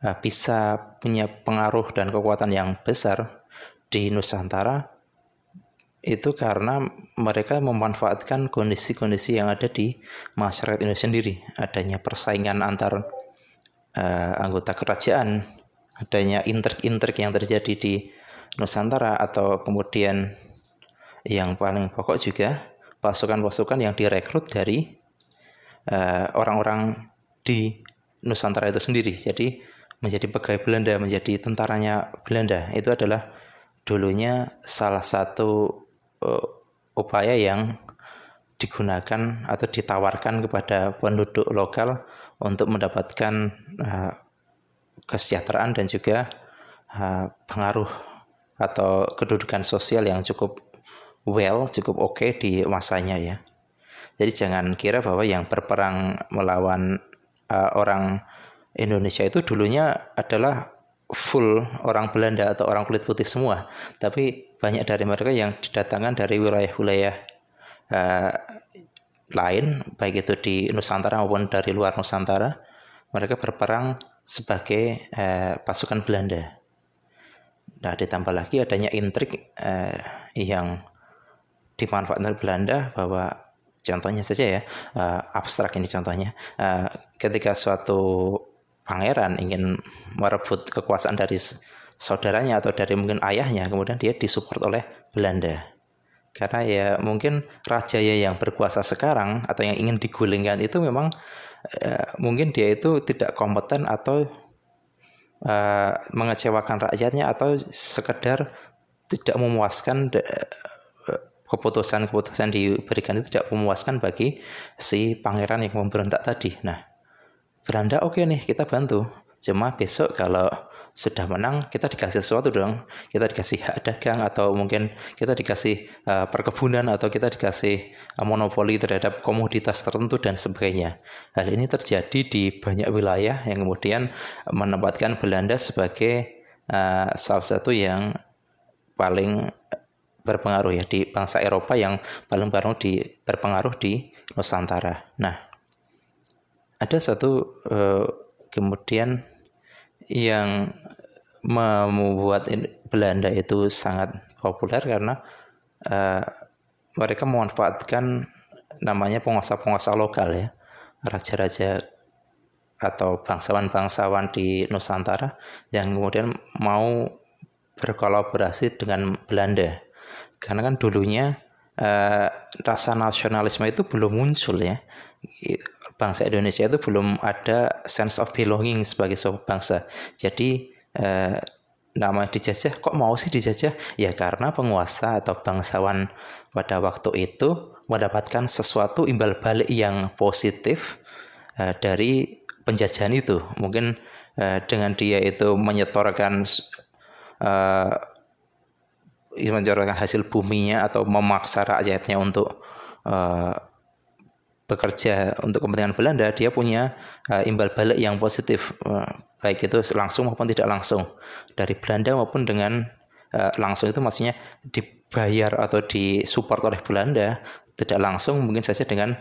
uh, bisa punya pengaruh dan kekuatan yang besar di Nusantara. Itu karena mereka memanfaatkan kondisi-kondisi yang ada di masyarakat Indonesia sendiri. Adanya persaingan antar uh, anggota kerajaan adanya intrik-intrik yang terjadi di Nusantara atau kemudian yang paling pokok juga pasukan-pasukan yang direkrut dari eh, orang-orang uh, di Nusantara itu sendiri. Jadi menjadi pegawai Belanda, menjadi tentaranya Belanda itu adalah dulunya salah satu uh, upaya yang digunakan atau ditawarkan kepada penduduk lokal untuk mendapatkan uh, kesejahteraan dan juga uh, pengaruh atau kedudukan sosial yang cukup well, cukup oke okay di masanya ya. Jadi jangan kira bahwa yang berperang melawan uh, orang Indonesia itu dulunya adalah full orang Belanda atau orang kulit putih semua, tapi banyak dari mereka yang didatangkan dari wilayah-wilayah uh, lain, baik itu di Nusantara maupun dari luar Nusantara, mereka berperang sebagai uh, pasukan Belanda. Nah, ditambah lagi adanya intrik eh, yang dimanfaatkan Belanda bahwa contohnya saja ya uh, abstrak ini contohnya. Uh, ketika suatu pangeran ingin merebut kekuasaan dari saudaranya atau dari mungkin ayahnya kemudian dia disupport oleh Belanda. Karena ya mungkin raja ya yang berkuasa sekarang atau yang ingin digulingkan itu memang uh, mungkin dia itu tidak kompeten atau uh, mengecewakan rakyatnya atau sekedar tidak memuaskan keputusan-keputusan diberikan itu tidak memuaskan bagi si pangeran yang memberontak tadi. Nah, Belanda oke okay nih kita bantu. Cuma besok kalau sudah menang kita dikasih sesuatu dong. Kita dikasih hak dagang atau mungkin kita dikasih uh, perkebunan atau kita dikasih uh, monopoli terhadap komoditas tertentu dan sebagainya. Hal ini terjadi di banyak wilayah yang kemudian menempatkan Belanda sebagai uh, salah satu yang paling berpengaruh ya di bangsa Eropa yang paling berpengaruh di berpengaruh di Nusantara. Nah, ada satu uh, kemudian yang membuat Belanda itu sangat populer karena uh, mereka memanfaatkan namanya penguasa-penguasa lokal ya raja-raja atau bangsawan-bangsawan di Nusantara yang kemudian mau berkolaborasi dengan Belanda karena kan dulunya uh, rasa nasionalisme itu belum muncul ya. Bangsa Indonesia itu belum ada sense of belonging sebagai sebuah bangsa. Jadi uh, nama dijajah kok mau sih dijajah? Ya karena penguasa atau bangsawan pada waktu itu mendapatkan sesuatu imbal balik yang positif uh, dari penjajahan itu. Mungkin uh, dengan dia itu menyetorkan menyetorkan hasil buminya atau memaksa rakyatnya untuk uh, bekerja untuk kepentingan Belanda dia punya uh, imbal balik yang positif uh, baik itu langsung maupun tidak langsung. Dari Belanda maupun dengan uh, langsung itu maksudnya dibayar atau disupport oleh Belanda tidak langsung mungkin saja dengan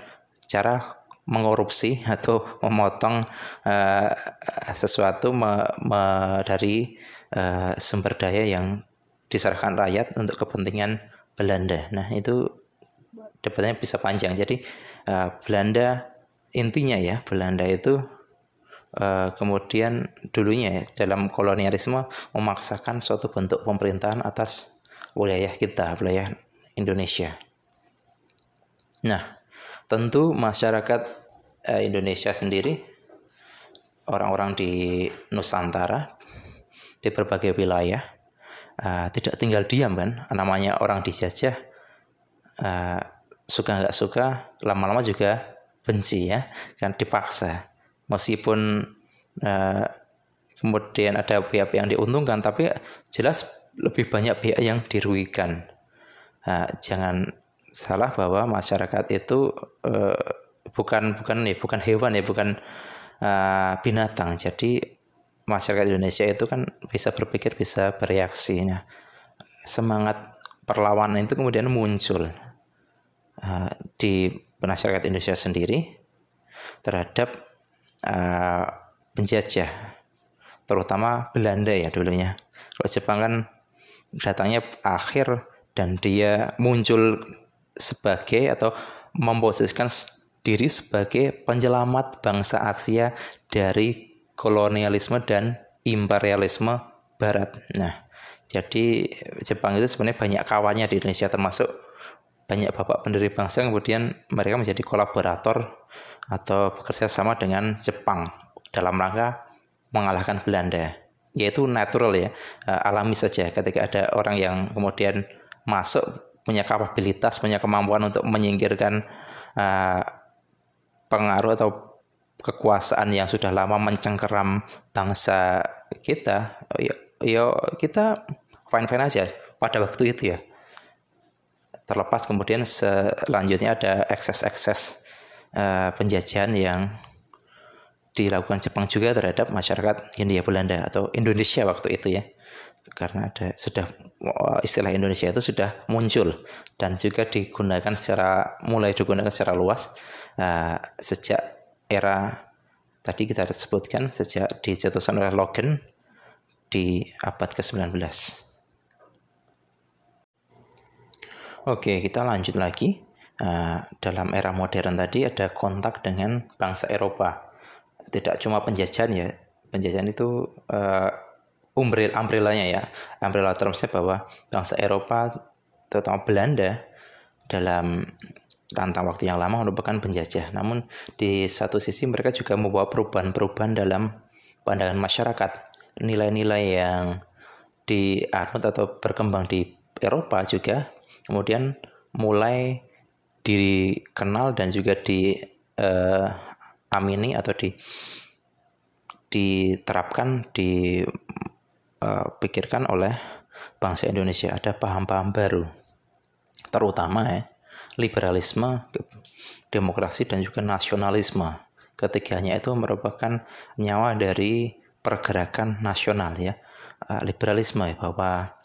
cara mengorupsi atau memotong uh, sesuatu me, me, dari uh, sumber daya yang diserahkan rakyat untuk kepentingan Belanda. Nah itu debatnya bisa panjang. Jadi uh, Belanda intinya ya Belanda itu uh, kemudian dulunya ya dalam kolonialisme memaksakan suatu bentuk pemerintahan atas wilayah kita, wilayah Indonesia. Nah, tentu masyarakat uh, Indonesia sendiri orang-orang di Nusantara di berbagai wilayah uh, tidak tinggal diam kan? Namanya orang dijajah uh, suka nggak suka lama-lama juga benci ya kan dipaksa. Meskipun uh, kemudian ada pihak yang diuntungkan tapi jelas lebih banyak pihak yang dirugikan. Uh, jangan salah bahwa masyarakat itu uh, bukan bukan nih bukan hewan ya bukan uh, binatang. Jadi masyarakat Indonesia itu kan bisa berpikir bisa bereaksi nah, semangat perlawanan itu kemudian muncul uh, di masyarakat Indonesia sendiri terhadap uh, penjajah terutama Belanda ya dulunya. Kalau Jepang kan datangnya akhir dan dia muncul sebagai atau memposisikan diri sebagai penyelamat bangsa Asia dari kolonialisme dan imperialisme barat. Nah, jadi Jepang itu sebenarnya banyak kawannya di Indonesia termasuk banyak bapak pendiri bangsa kemudian mereka menjadi kolaborator atau bekerja sama dengan Jepang dalam rangka mengalahkan Belanda. Yaitu natural ya, eh, alami saja ketika ada orang yang kemudian masuk punya kapabilitas, punya kemampuan untuk menyingkirkan uh, pengaruh atau kekuasaan yang sudah lama mencengkeram bangsa kita, ya, ya kita fine fine aja pada waktu itu ya. Terlepas kemudian selanjutnya ada ekses-ekses uh, penjajahan yang dilakukan Jepang juga terhadap masyarakat Hindia Belanda atau Indonesia waktu itu ya karena ada sudah istilah Indonesia itu sudah muncul dan juga digunakan secara mulai digunakan secara luas uh, sejak era tadi kita sebutkan sejak dijatuhkan oleh Logan di abad ke-19. Oke, kita lanjut lagi. Uh, dalam era modern tadi ada kontak dengan bangsa Eropa. Tidak cuma penjajahan ya. Penjajahan itu uh, umbrella umbrellanya ya umbrella termsnya bahwa bangsa Eropa terutama Belanda dalam rentang waktu yang lama merupakan penjajah. Namun di satu sisi mereka juga membawa perubahan-perubahan dalam pandangan masyarakat. Nilai-nilai yang dianut atau berkembang di Eropa juga kemudian mulai dikenal dan juga di uh, amini atau di diterapkan di uh, pikirkan oleh bangsa Indonesia. Ada paham-paham baru terutama ya liberalisme demokrasi dan juga nasionalisme. Ketiganya itu merupakan nyawa dari pergerakan nasional ya. Uh, liberalisme ya bahwa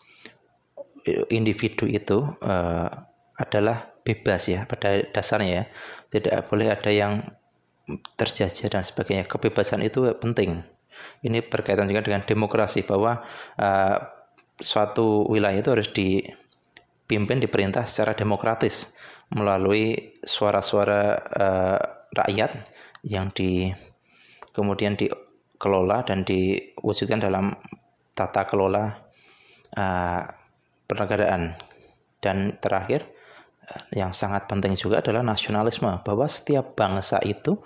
individu itu uh, adalah bebas ya pada dasarnya ya. Tidak boleh ada yang terjajah dan sebagainya. Kebebasan itu penting. Ini berkaitan juga dengan demokrasi bahwa uh, suatu wilayah itu harus dipimpin diperintah secara demokratis melalui suara-suara uh, rakyat yang di kemudian dikelola dan diwujudkan dalam tata kelola uh, pernegaraan. Dan terakhir yang sangat penting juga adalah nasionalisme bahwa setiap bangsa itu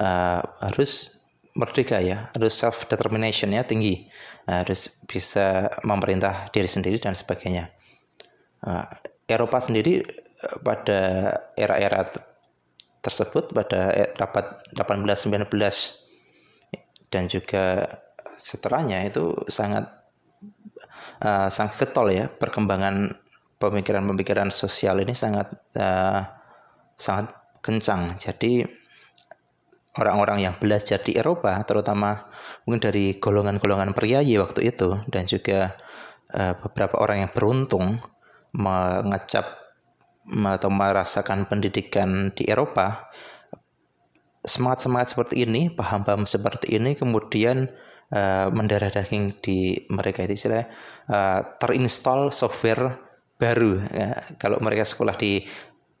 uh, harus merdeka ya harus self determination ya tinggi harus bisa memerintah diri sendiri dan sebagainya. Uh, Eropa sendiri uh, pada era-era tersebut pada rapat 1819 dan juga setelahnya itu sangat uh, sangat ketol ya perkembangan pemikiran-pemikiran sosial ini sangat uh, sangat kencang. Jadi orang-orang yang belajar di Eropa, terutama mungkin dari golongan-golongan priayi waktu itu, dan juga uh, beberapa orang yang beruntung mengecap atau merasakan pendidikan di Eropa, semangat-semangat seperti ini, paham-paham seperti ini kemudian uh, mendarah daging di mereka itu istilah uh, terinstall software baru. Ya, kalau mereka sekolah di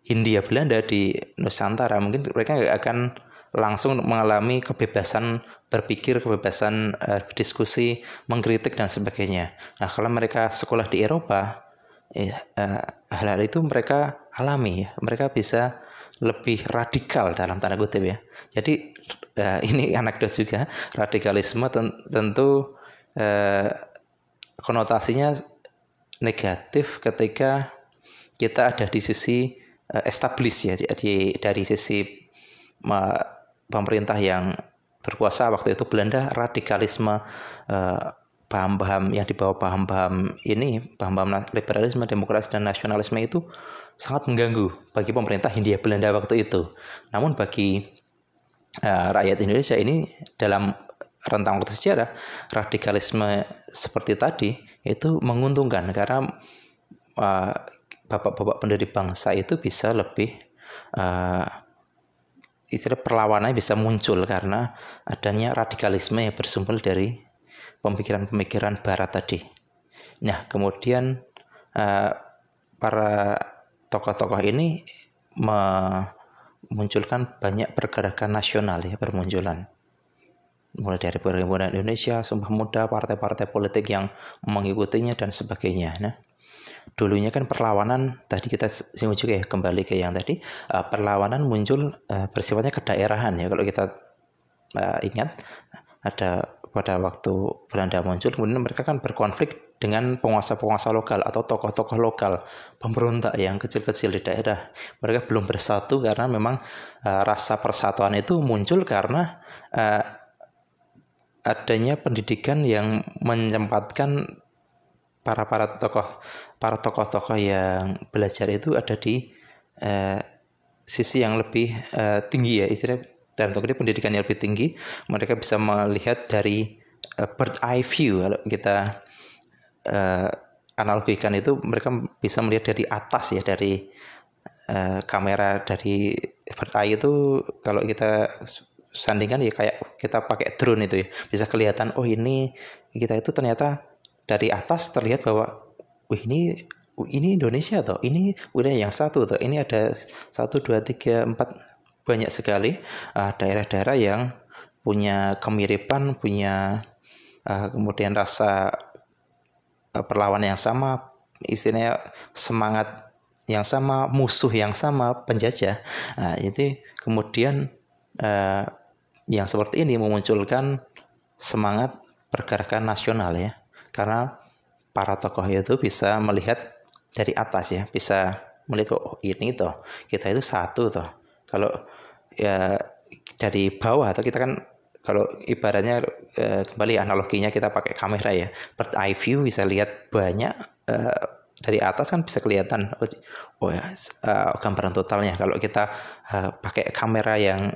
Hindia Belanda di Nusantara mungkin mereka akan langsung mengalami kebebasan berpikir, kebebasan uh, diskusi, mengkritik dan sebagainya. Nah kalau mereka sekolah di Eropa, eh, uh, hal-hal itu mereka alami, ya. mereka bisa lebih radikal dalam tanda kutip ya. Jadi uh, ini anekdot juga radikalisme tentu uh, konotasinya negatif ketika kita ada di sisi uh, establish ya di, dari sisi pemerintah yang berkuasa waktu itu Belanda radikalisme uh, paham-paham yang dibawa paham-paham ini paham-paham liberalisme demokrasi dan nasionalisme itu sangat mengganggu bagi pemerintah Hindia Belanda waktu itu. Namun bagi uh, rakyat Indonesia ini dalam rentang waktu sejarah radikalisme seperti tadi itu menguntungkan karena uh, bapak-bapak pendiri bangsa itu bisa lebih uh, istilah perlawanan bisa muncul karena adanya radikalisme yang bersumber dari pemikiran-pemikiran barat tadi. Nah, kemudian uh, para tokoh-tokoh ini memunculkan banyak pergerakan nasional ya bermunculan mulai dari perhimpunan Indonesia, Sumpah Muda, partai-partai politik yang mengikutinya dan sebagainya. Nah, dulunya kan perlawanan tadi kita singgung juga ya kembali ke yang tadi uh, perlawanan muncul uh, bersifatnya kedaerahan ya kalau kita uh, ingat ada pada waktu Belanda muncul kemudian mereka kan berkonflik dengan penguasa-penguasa lokal atau tokoh-tokoh lokal pemberontak yang kecil-kecil di daerah. Mereka belum bersatu karena memang uh, rasa persatuan itu muncul karena uh, adanya pendidikan yang menyempatkan para para tokoh para tokoh-tokoh yang belajar itu ada di uh, sisi yang lebih uh, tinggi ya istilah dan untuk pendidikan yang lebih tinggi mereka bisa melihat dari uh, bird eye view. Kalau kita uh, analogikan itu mereka bisa melihat dari atas ya dari uh, kamera dari bird eye itu kalau kita sandingan ya kayak kita pakai drone itu ya bisa kelihatan oh ini kita itu ternyata dari atas terlihat bahwa wih ini ini Indonesia toh ini udah yang satu toh ini ada satu dua tiga empat banyak sekali daerah daerah-daerah yang punya kemiripan punya uh, kemudian rasa uh, perlawanan yang sama istilahnya semangat yang sama musuh yang sama penjajah. Nah, itu kemudian uh, yang seperti ini memunculkan semangat pergerakan nasional ya. Karena para tokoh itu bisa melihat dari atas ya bisa melihat oh ini toh kita itu satu toh. Kalau ya dari bawah. Atau kita kan kalau ibaratnya eh, kembali analoginya kita pakai kamera ya. Bird eye view bisa lihat banyak eh, dari atas kan bisa kelihatan. Oh ya uh, gambaran totalnya. Kalau kita uh, pakai kamera yang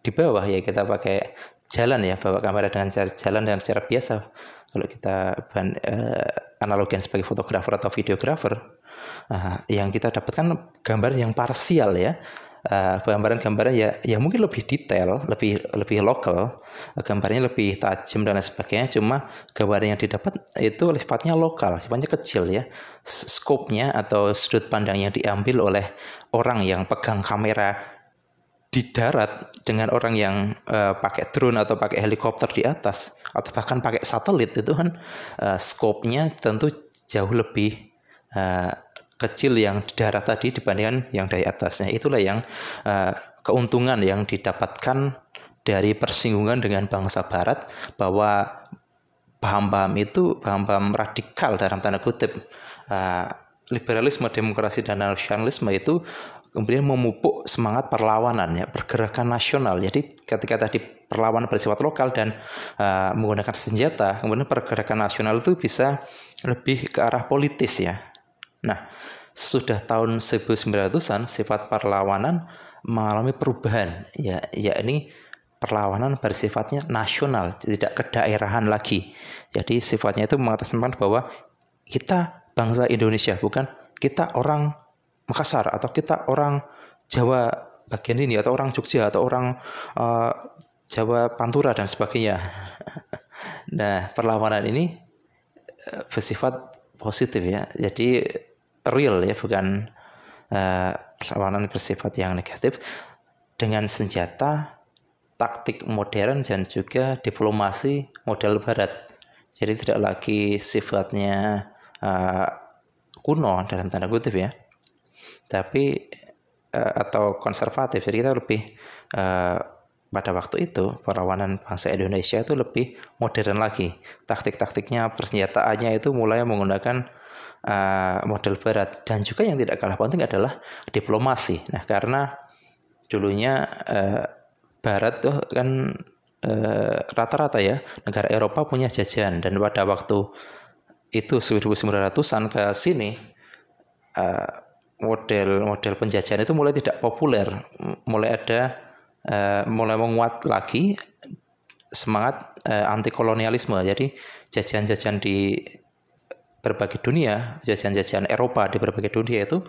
di bawah ya kita pakai jalan ya bawa kamera dengan cara jalan dengan cara biasa. Kalau kita ban, eh, analogikan sebagai fotografer atau videografer uh, yang kita dapatkan gambar yang parsial ya uh, gambaran-gambaran ya ya mungkin lebih detail, lebih lebih lokal, gambarnya lebih tajam dan lain sebagainya. Cuma gambar yang didapat itu sifatnya lokal, sifatnya kecil ya. Skopnya atau sudut pandang yang diambil oleh orang yang pegang kamera di darat dengan orang yang uh, pakai drone atau pakai helikopter di atas atau bahkan pakai satelit itu kan uh, scope-nya tentu jauh lebih uh, kecil yang di daerah tadi dibandingkan yang dari atasnya. Itulah yang uh, keuntungan yang didapatkan dari persinggungan dengan bangsa Barat bahwa paham-paham itu paham-paham radikal dalam tanda kutip uh, liberalisme, demokrasi dan nasionalisme itu kemudian memupuk semangat perlawanan ya pergerakan nasional. Jadi ketika tadi perlawanan bersifat lokal dan uh, menggunakan senjata, kemudian pergerakan nasional itu bisa lebih ke arah politis ya. Nah, sudah tahun 1900-an sifat perlawanan mengalami perubahan ya yakni perlawanan bersifatnya nasional, tidak kedaerahan lagi. Jadi sifatnya itu mengatasnamakan bahwa kita bangsa Indonesia bukan kita orang Makassar atau kita orang Jawa bagian ini atau orang Jogja atau orang uh, Jawa Pantura dan sebagainya. nah, perlawanan ini uh, bersifat positif ya. Jadi real ya, bukan uh, perlawanan bersifat yang negatif. Dengan senjata, taktik modern dan juga diplomasi model barat. Jadi tidak lagi sifatnya uh, kuno dalam tanda kutip ya. Tapi uh, atau konservatif. Jadi kita lebih uh, pada waktu itu perlawanan bangsa Indonesia itu lebih modern lagi. Taktik-taktiknya persenjataannya itu mulai menggunakan uh, model barat dan juga yang tidak kalah penting adalah diplomasi. Nah karena dulunya uh, barat tuh kan rata-rata uh, ya negara Eropa punya jajan dan pada waktu itu 1900-an ke sini uh, model model penjajahan itu mulai tidak populer, mulai ada mulai menguat lagi semangat anti kolonialisme. Jadi jajahan-jajahan di berbagai dunia, jajahan-jajahan Eropa di berbagai dunia itu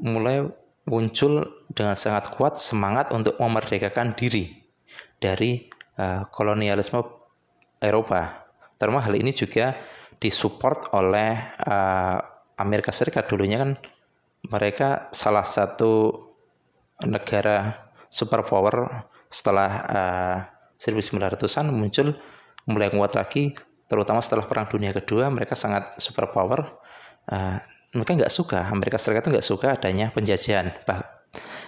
mulai muncul dengan sangat kuat semangat untuk memerdekakan diri dari uh, kolonialisme Eropa. Termasuk hal ini juga disupport oleh uh, Amerika Serikat dulunya kan mereka salah satu negara superpower setelah uh, 1900-an muncul mulai kuat lagi terutama setelah perang dunia kedua mereka sangat superpower. Uh, mereka nggak suka Amerika Serikat itu nggak suka adanya penjajahan. Bah,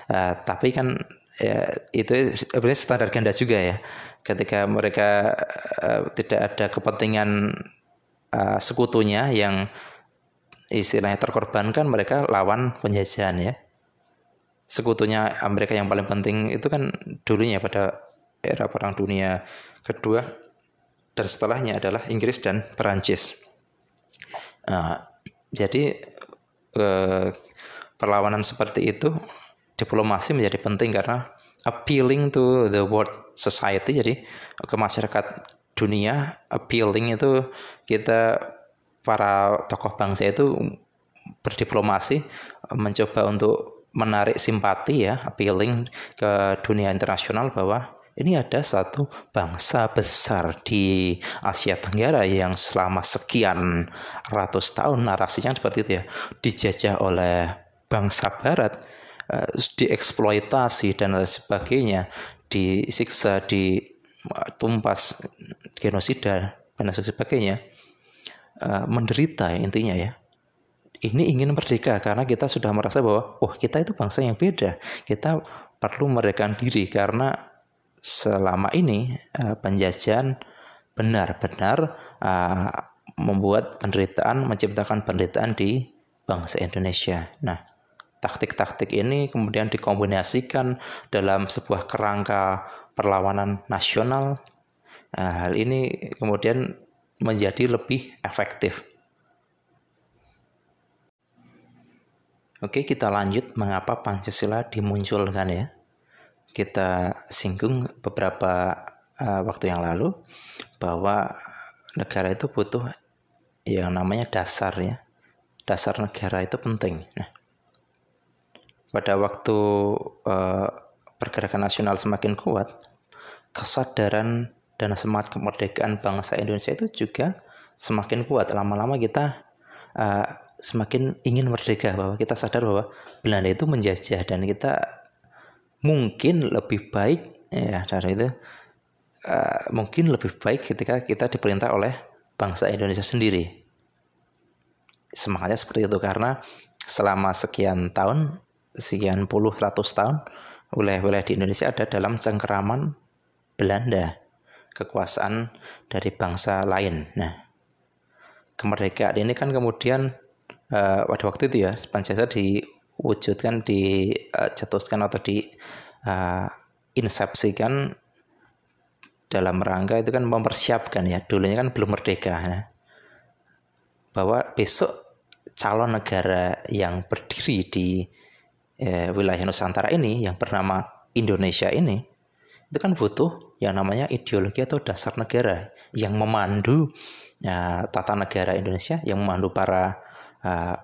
uh, tapi kan ya, itu sebenarnya standar ganda juga ya. Ketika mereka uh, tidak ada kepentingan uh, sekutunya yang istilahnya terkorbankan mereka lawan penjajahan ya. Sekutunya Amerika yang paling penting itu kan dulunya pada era perang dunia kedua dan setelahnya adalah Inggris dan Perancis. Nah, jadi eh, perlawanan seperti itu diplomasi menjadi penting karena appealing to the world society jadi ke masyarakat dunia appealing itu kita para tokoh bangsa itu berdiplomasi mencoba untuk menarik simpati ya appealing ke dunia internasional bahwa ini ada satu bangsa besar di Asia Tenggara yang selama sekian ratus tahun narasinya seperti itu ya dijajah oleh bangsa barat eh, dieksploitasi dan lain sebagainya disiksa ditumpas genosida dan sebagainya uh, menderita ya, intinya ya. Ini ingin merdeka karena kita sudah merasa bahwa oh kita itu bangsa yang beda. Kita perlu merdekakan diri karena selama ini uh, penjajahan benar-benar uh, membuat penderitaan, menciptakan penderitaan di bangsa Indonesia. Nah, taktik-taktik ini kemudian dikombinasikan dalam sebuah kerangka perlawanan nasional. Nah, hal ini kemudian menjadi lebih efektif. Oke, kita lanjut mengapa Pancasila dimunculkan ya. Kita singgung beberapa uh, waktu yang lalu bahwa negara itu butuh yang namanya dasar ya. Dasar negara itu penting. Nah, pada waktu uh, pergerakan nasional semakin kuat, kesadaran dan semangat kemerdekaan bangsa Indonesia itu juga semakin kuat. Lama-lama kita uh, semakin ingin merdeka bahwa kita sadar bahwa Belanda itu menjajah dan kita mungkin lebih baik ya dari itu uh, mungkin lebih baik ketika kita diperintah oleh bangsa Indonesia sendiri. Semangatnya seperti itu karena selama sekian tahun, sekian puluh ratus tahun, wilayah-wilayah di Indonesia ada dalam cengkeraman Belanda, kekuasaan dari bangsa lain. Nah, kemerdekaan ini kan kemudian uh, pada waktu itu ya Pancasila diwujudkan, dicetuskan atau di uh, insepsikan dalam rangka itu kan mempersiapkan ya. Dulunya kan belum merdeka nah, bahwa besok calon negara yang berdiri di eh, wilayah Nusantara ini yang bernama Indonesia ini itu kan butuh yang namanya ideologi atau dasar negara yang memandu ya, tata negara Indonesia yang memandu para uh,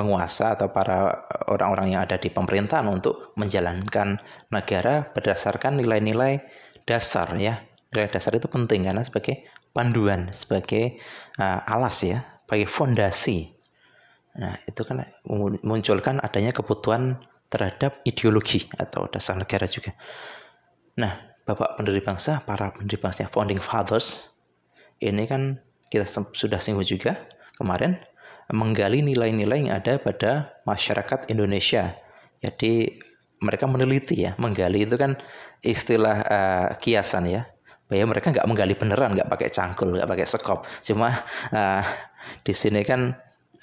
penguasa atau para orang-orang yang ada di pemerintahan untuk menjalankan negara berdasarkan nilai-nilai dasar ya. Nilai dasar itu penting karena sebagai panduan, sebagai uh, alas ya, sebagai fondasi. Nah, itu kan munculkan adanya kebutuhan terhadap ideologi atau dasar negara juga. Nah, Bapak pendiri bangsa, para pendiri bangsa, founding fathers, ini kan kita sudah singgung juga kemarin menggali nilai-nilai yang ada pada masyarakat Indonesia. Jadi mereka meneliti ya, menggali itu kan istilah uh, kiasan ya. Bahwa mereka nggak menggali beneran, nggak pakai cangkul, nggak pakai sekop. Cuma uh, di sini kan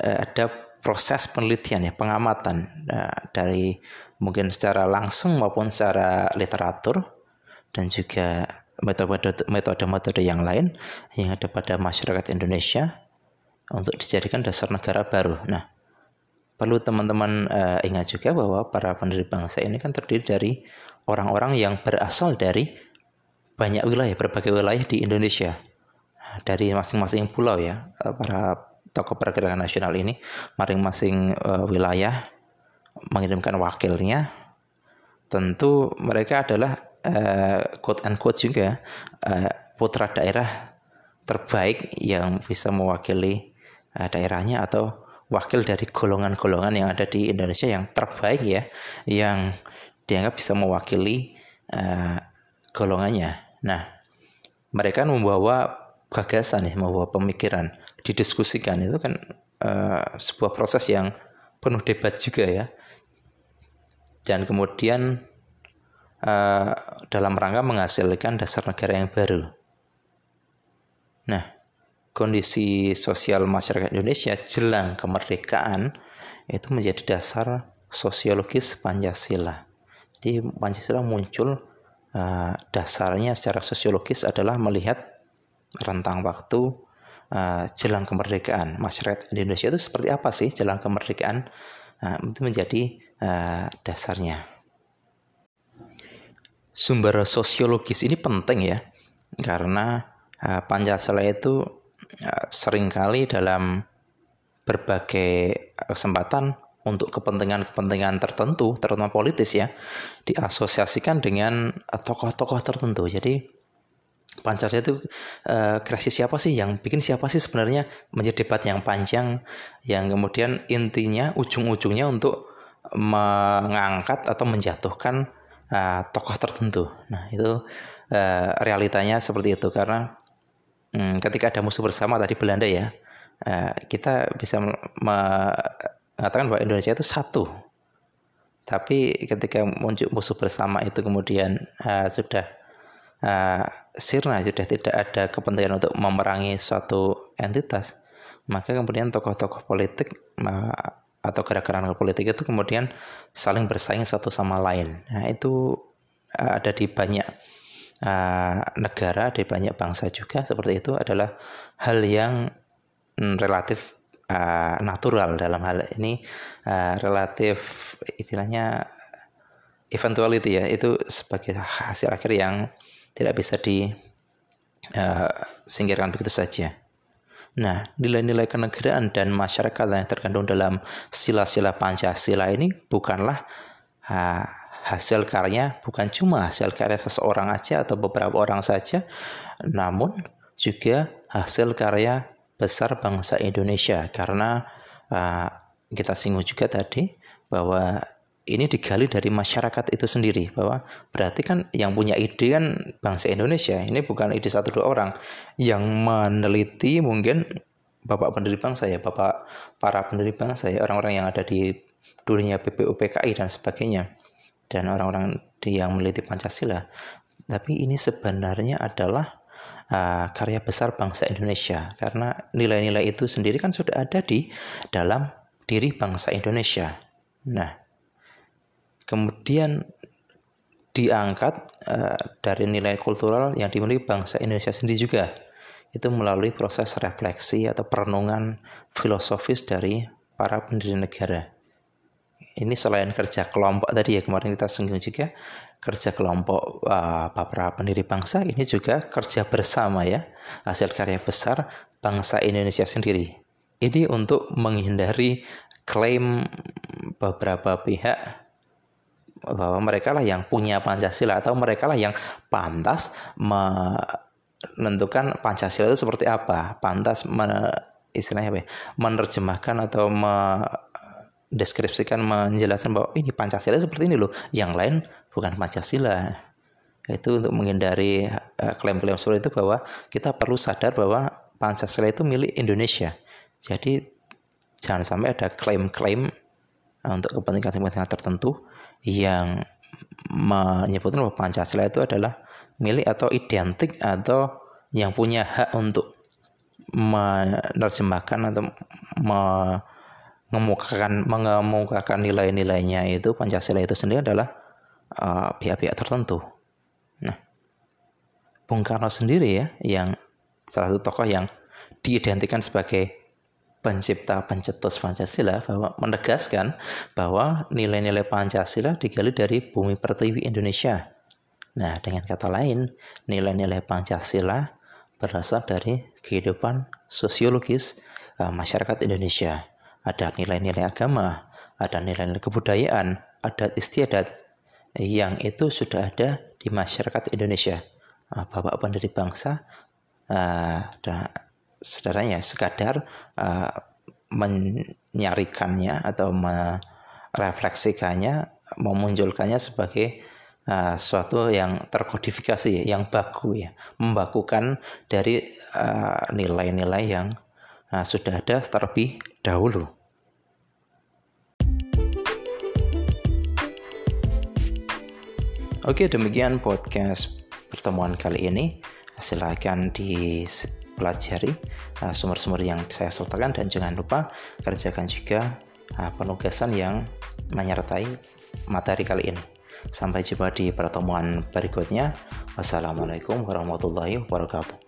uh, ada proses penelitian ya, pengamatan uh, dari mungkin secara langsung maupun secara literatur dan juga metode-metode yang lain yang ada pada masyarakat Indonesia untuk dijadikan dasar negara baru. Nah, perlu teman-teman uh, ingat juga bahwa para pendiri bangsa ini kan terdiri dari orang-orang yang berasal dari banyak wilayah, berbagai wilayah di Indonesia. Nah, dari masing-masing pulau ya, eh, para tokoh pergerakan nasional ini, masing-masing uh, wilayah mengirimkan wakilnya. Tentu mereka adalah uh, quote unquote juga uh, putra daerah terbaik yang bisa mewakili uh, daerahnya atau wakil dari golongan-golongan yang ada di Indonesia yang terbaik ya, yang dianggap bisa mewakili uh, golongannya. Nah, mereka membawa gagasan ya, membawa pemikiran, didiskusikan itu kan uh, sebuah proses yang penuh debat juga ya. Dan kemudian uh, dalam rangka menghasilkan dasar negara yang baru. Nah, kondisi sosial masyarakat Indonesia jelang kemerdekaan itu menjadi dasar sosiologis Pancasila. Jadi Pancasila muncul uh, dasarnya secara sosiologis adalah melihat rentang waktu uh, jelang kemerdekaan masyarakat Indonesia itu seperti apa sih jelang kemerdekaan uh, itu menjadi uh, dasarnya. Sumber sosiologis ini penting ya karena uh, Pancasila itu sering kali dalam berbagai kesempatan untuk kepentingan-kepentingan tertentu, terutama politis ya, diasosiasikan dengan eh, tokoh-tokoh tertentu. Jadi Pancasila itu uh, kreasi siapa sih yang bikin siapa sih sebenarnya menjadi debat yang panjang yang kemudian intinya ujung-ujungnya untuk mengangkat atau menjatuhkan uh, tokoh tertentu. Nah, itu uh, realitanya seperti itu karena hmm, ketika ada musuh bersama tadi Belanda ya, uh, kita bisa mengatakan bahwa Indonesia itu satu. Tapi ketika muncul musuh bersama itu kemudian uh, sudah uh, sirna, sudah tidak ada kepentingan untuk memerangi suatu entitas, maka kemudian tokoh-tokoh politik uh, atau gerakan politik itu kemudian saling bersaing satu sama lain. Nah, itu ada di banyak uh, negara di banyak bangsa juga seperti itu adalah hal yang mm, relatif uh, natural dalam hal ini uh, relatif istilahnya eventuality ya itu sebagai hasil akhir yang tidak bisa di uh, singkirkan begitu saja. Nah, nilai-nilai kenegaraan dan masyarakat yang terkandung dalam sila-sila Pancasila ini bukanlah uh, hasil karya bukan cuma hasil karya seseorang aja atau beberapa orang saja, namun juga hasil karya besar bangsa Indonesia. Karena uh, kita singgung juga tadi bahwa ini digali dari masyarakat itu sendiri bahwa berarti kan yang punya ide kan bangsa Indonesia ini bukan ide satu dua orang. Yang meneliti mungkin bapak pendiri bangsa ya, bapak para pendiri bangsa ya, orang-orang yang ada di dunia BPUPKI dan sebagainya dan orang-orang yang meneliti Pancasila. Tapi ini sebenarnya adalah uh, karya besar bangsa Indonesia karena nilai-nilai itu sendiri kan sudah ada di dalam diri bangsa Indonesia. Nah, kemudian diangkat uh, dari nilai kultural yang dimiliki bangsa Indonesia sendiri juga itu melalui proses refleksi atau perenungan filosofis dari para pendiri negara. Ini selain kerja kelompok tadi ya kemarin kita singgung juga kerja kelompok uh, para pendiri bangsa ini juga kerja bersama ya hasil karya besar bangsa Indonesia sendiri. Ini untuk menghindari klaim beberapa pihak bahwa mereka lah yang punya Pancasila atau mereka lah yang pantas menentukan Pancasila itu seperti apa, pantas men, istilahnya apa ya, menerjemahkan atau mendeskripsikan, menjelaskan bahwa ini Pancasila seperti ini loh, yang lain bukan Pancasila. Itu untuk menghindari eh, klaim-klaim seperti itu bahwa kita perlu sadar bahwa Pancasila itu milik Indonesia. Jadi jangan sampai ada klaim-klaim eh, untuk kepentingan-kepentingan tertentu yang menyebutkan bahwa Pancasila itu adalah milik atau identik atau yang punya hak untuk menerjemahkan atau mengemukakan mengemukakan nilai-nilainya itu Pancasila itu sendiri adalah uh, pihak-pihak uh, tertentu. Nah, Bung Karno sendiri ya yang salah satu tokoh yang diidentikan sebagai pencipta pencetus Pancasila bahwa menegaskan bahwa nilai-nilai Pancasila digali dari bumi pertiwi Indonesia. Nah, dengan kata lain, nilai-nilai Pancasila berasal dari kehidupan sosiologis uh, masyarakat Indonesia. Ada nilai-nilai agama, ada nilai-nilai kebudayaan, adat istiadat yang itu sudah ada di masyarakat Indonesia. Uh, Bapak pendiri bangsa uh, dan saudaranya sekadar uh, menyarikannya atau merefleksikannya, memunculkannya sebagai uh, suatu yang terkodifikasi, yang baku ya, membakukan dari nilai-nilai uh, yang uh, sudah ada terlebih dahulu. Oke, demikian podcast pertemuan kali ini. Silahkan di pelajari uh, sumber-sumber yang saya sertakan dan jangan lupa kerjakan juga uh, penugasan yang menyertai materi kali ini. Sampai jumpa di pertemuan berikutnya. Wassalamualaikum warahmatullahi wabarakatuh.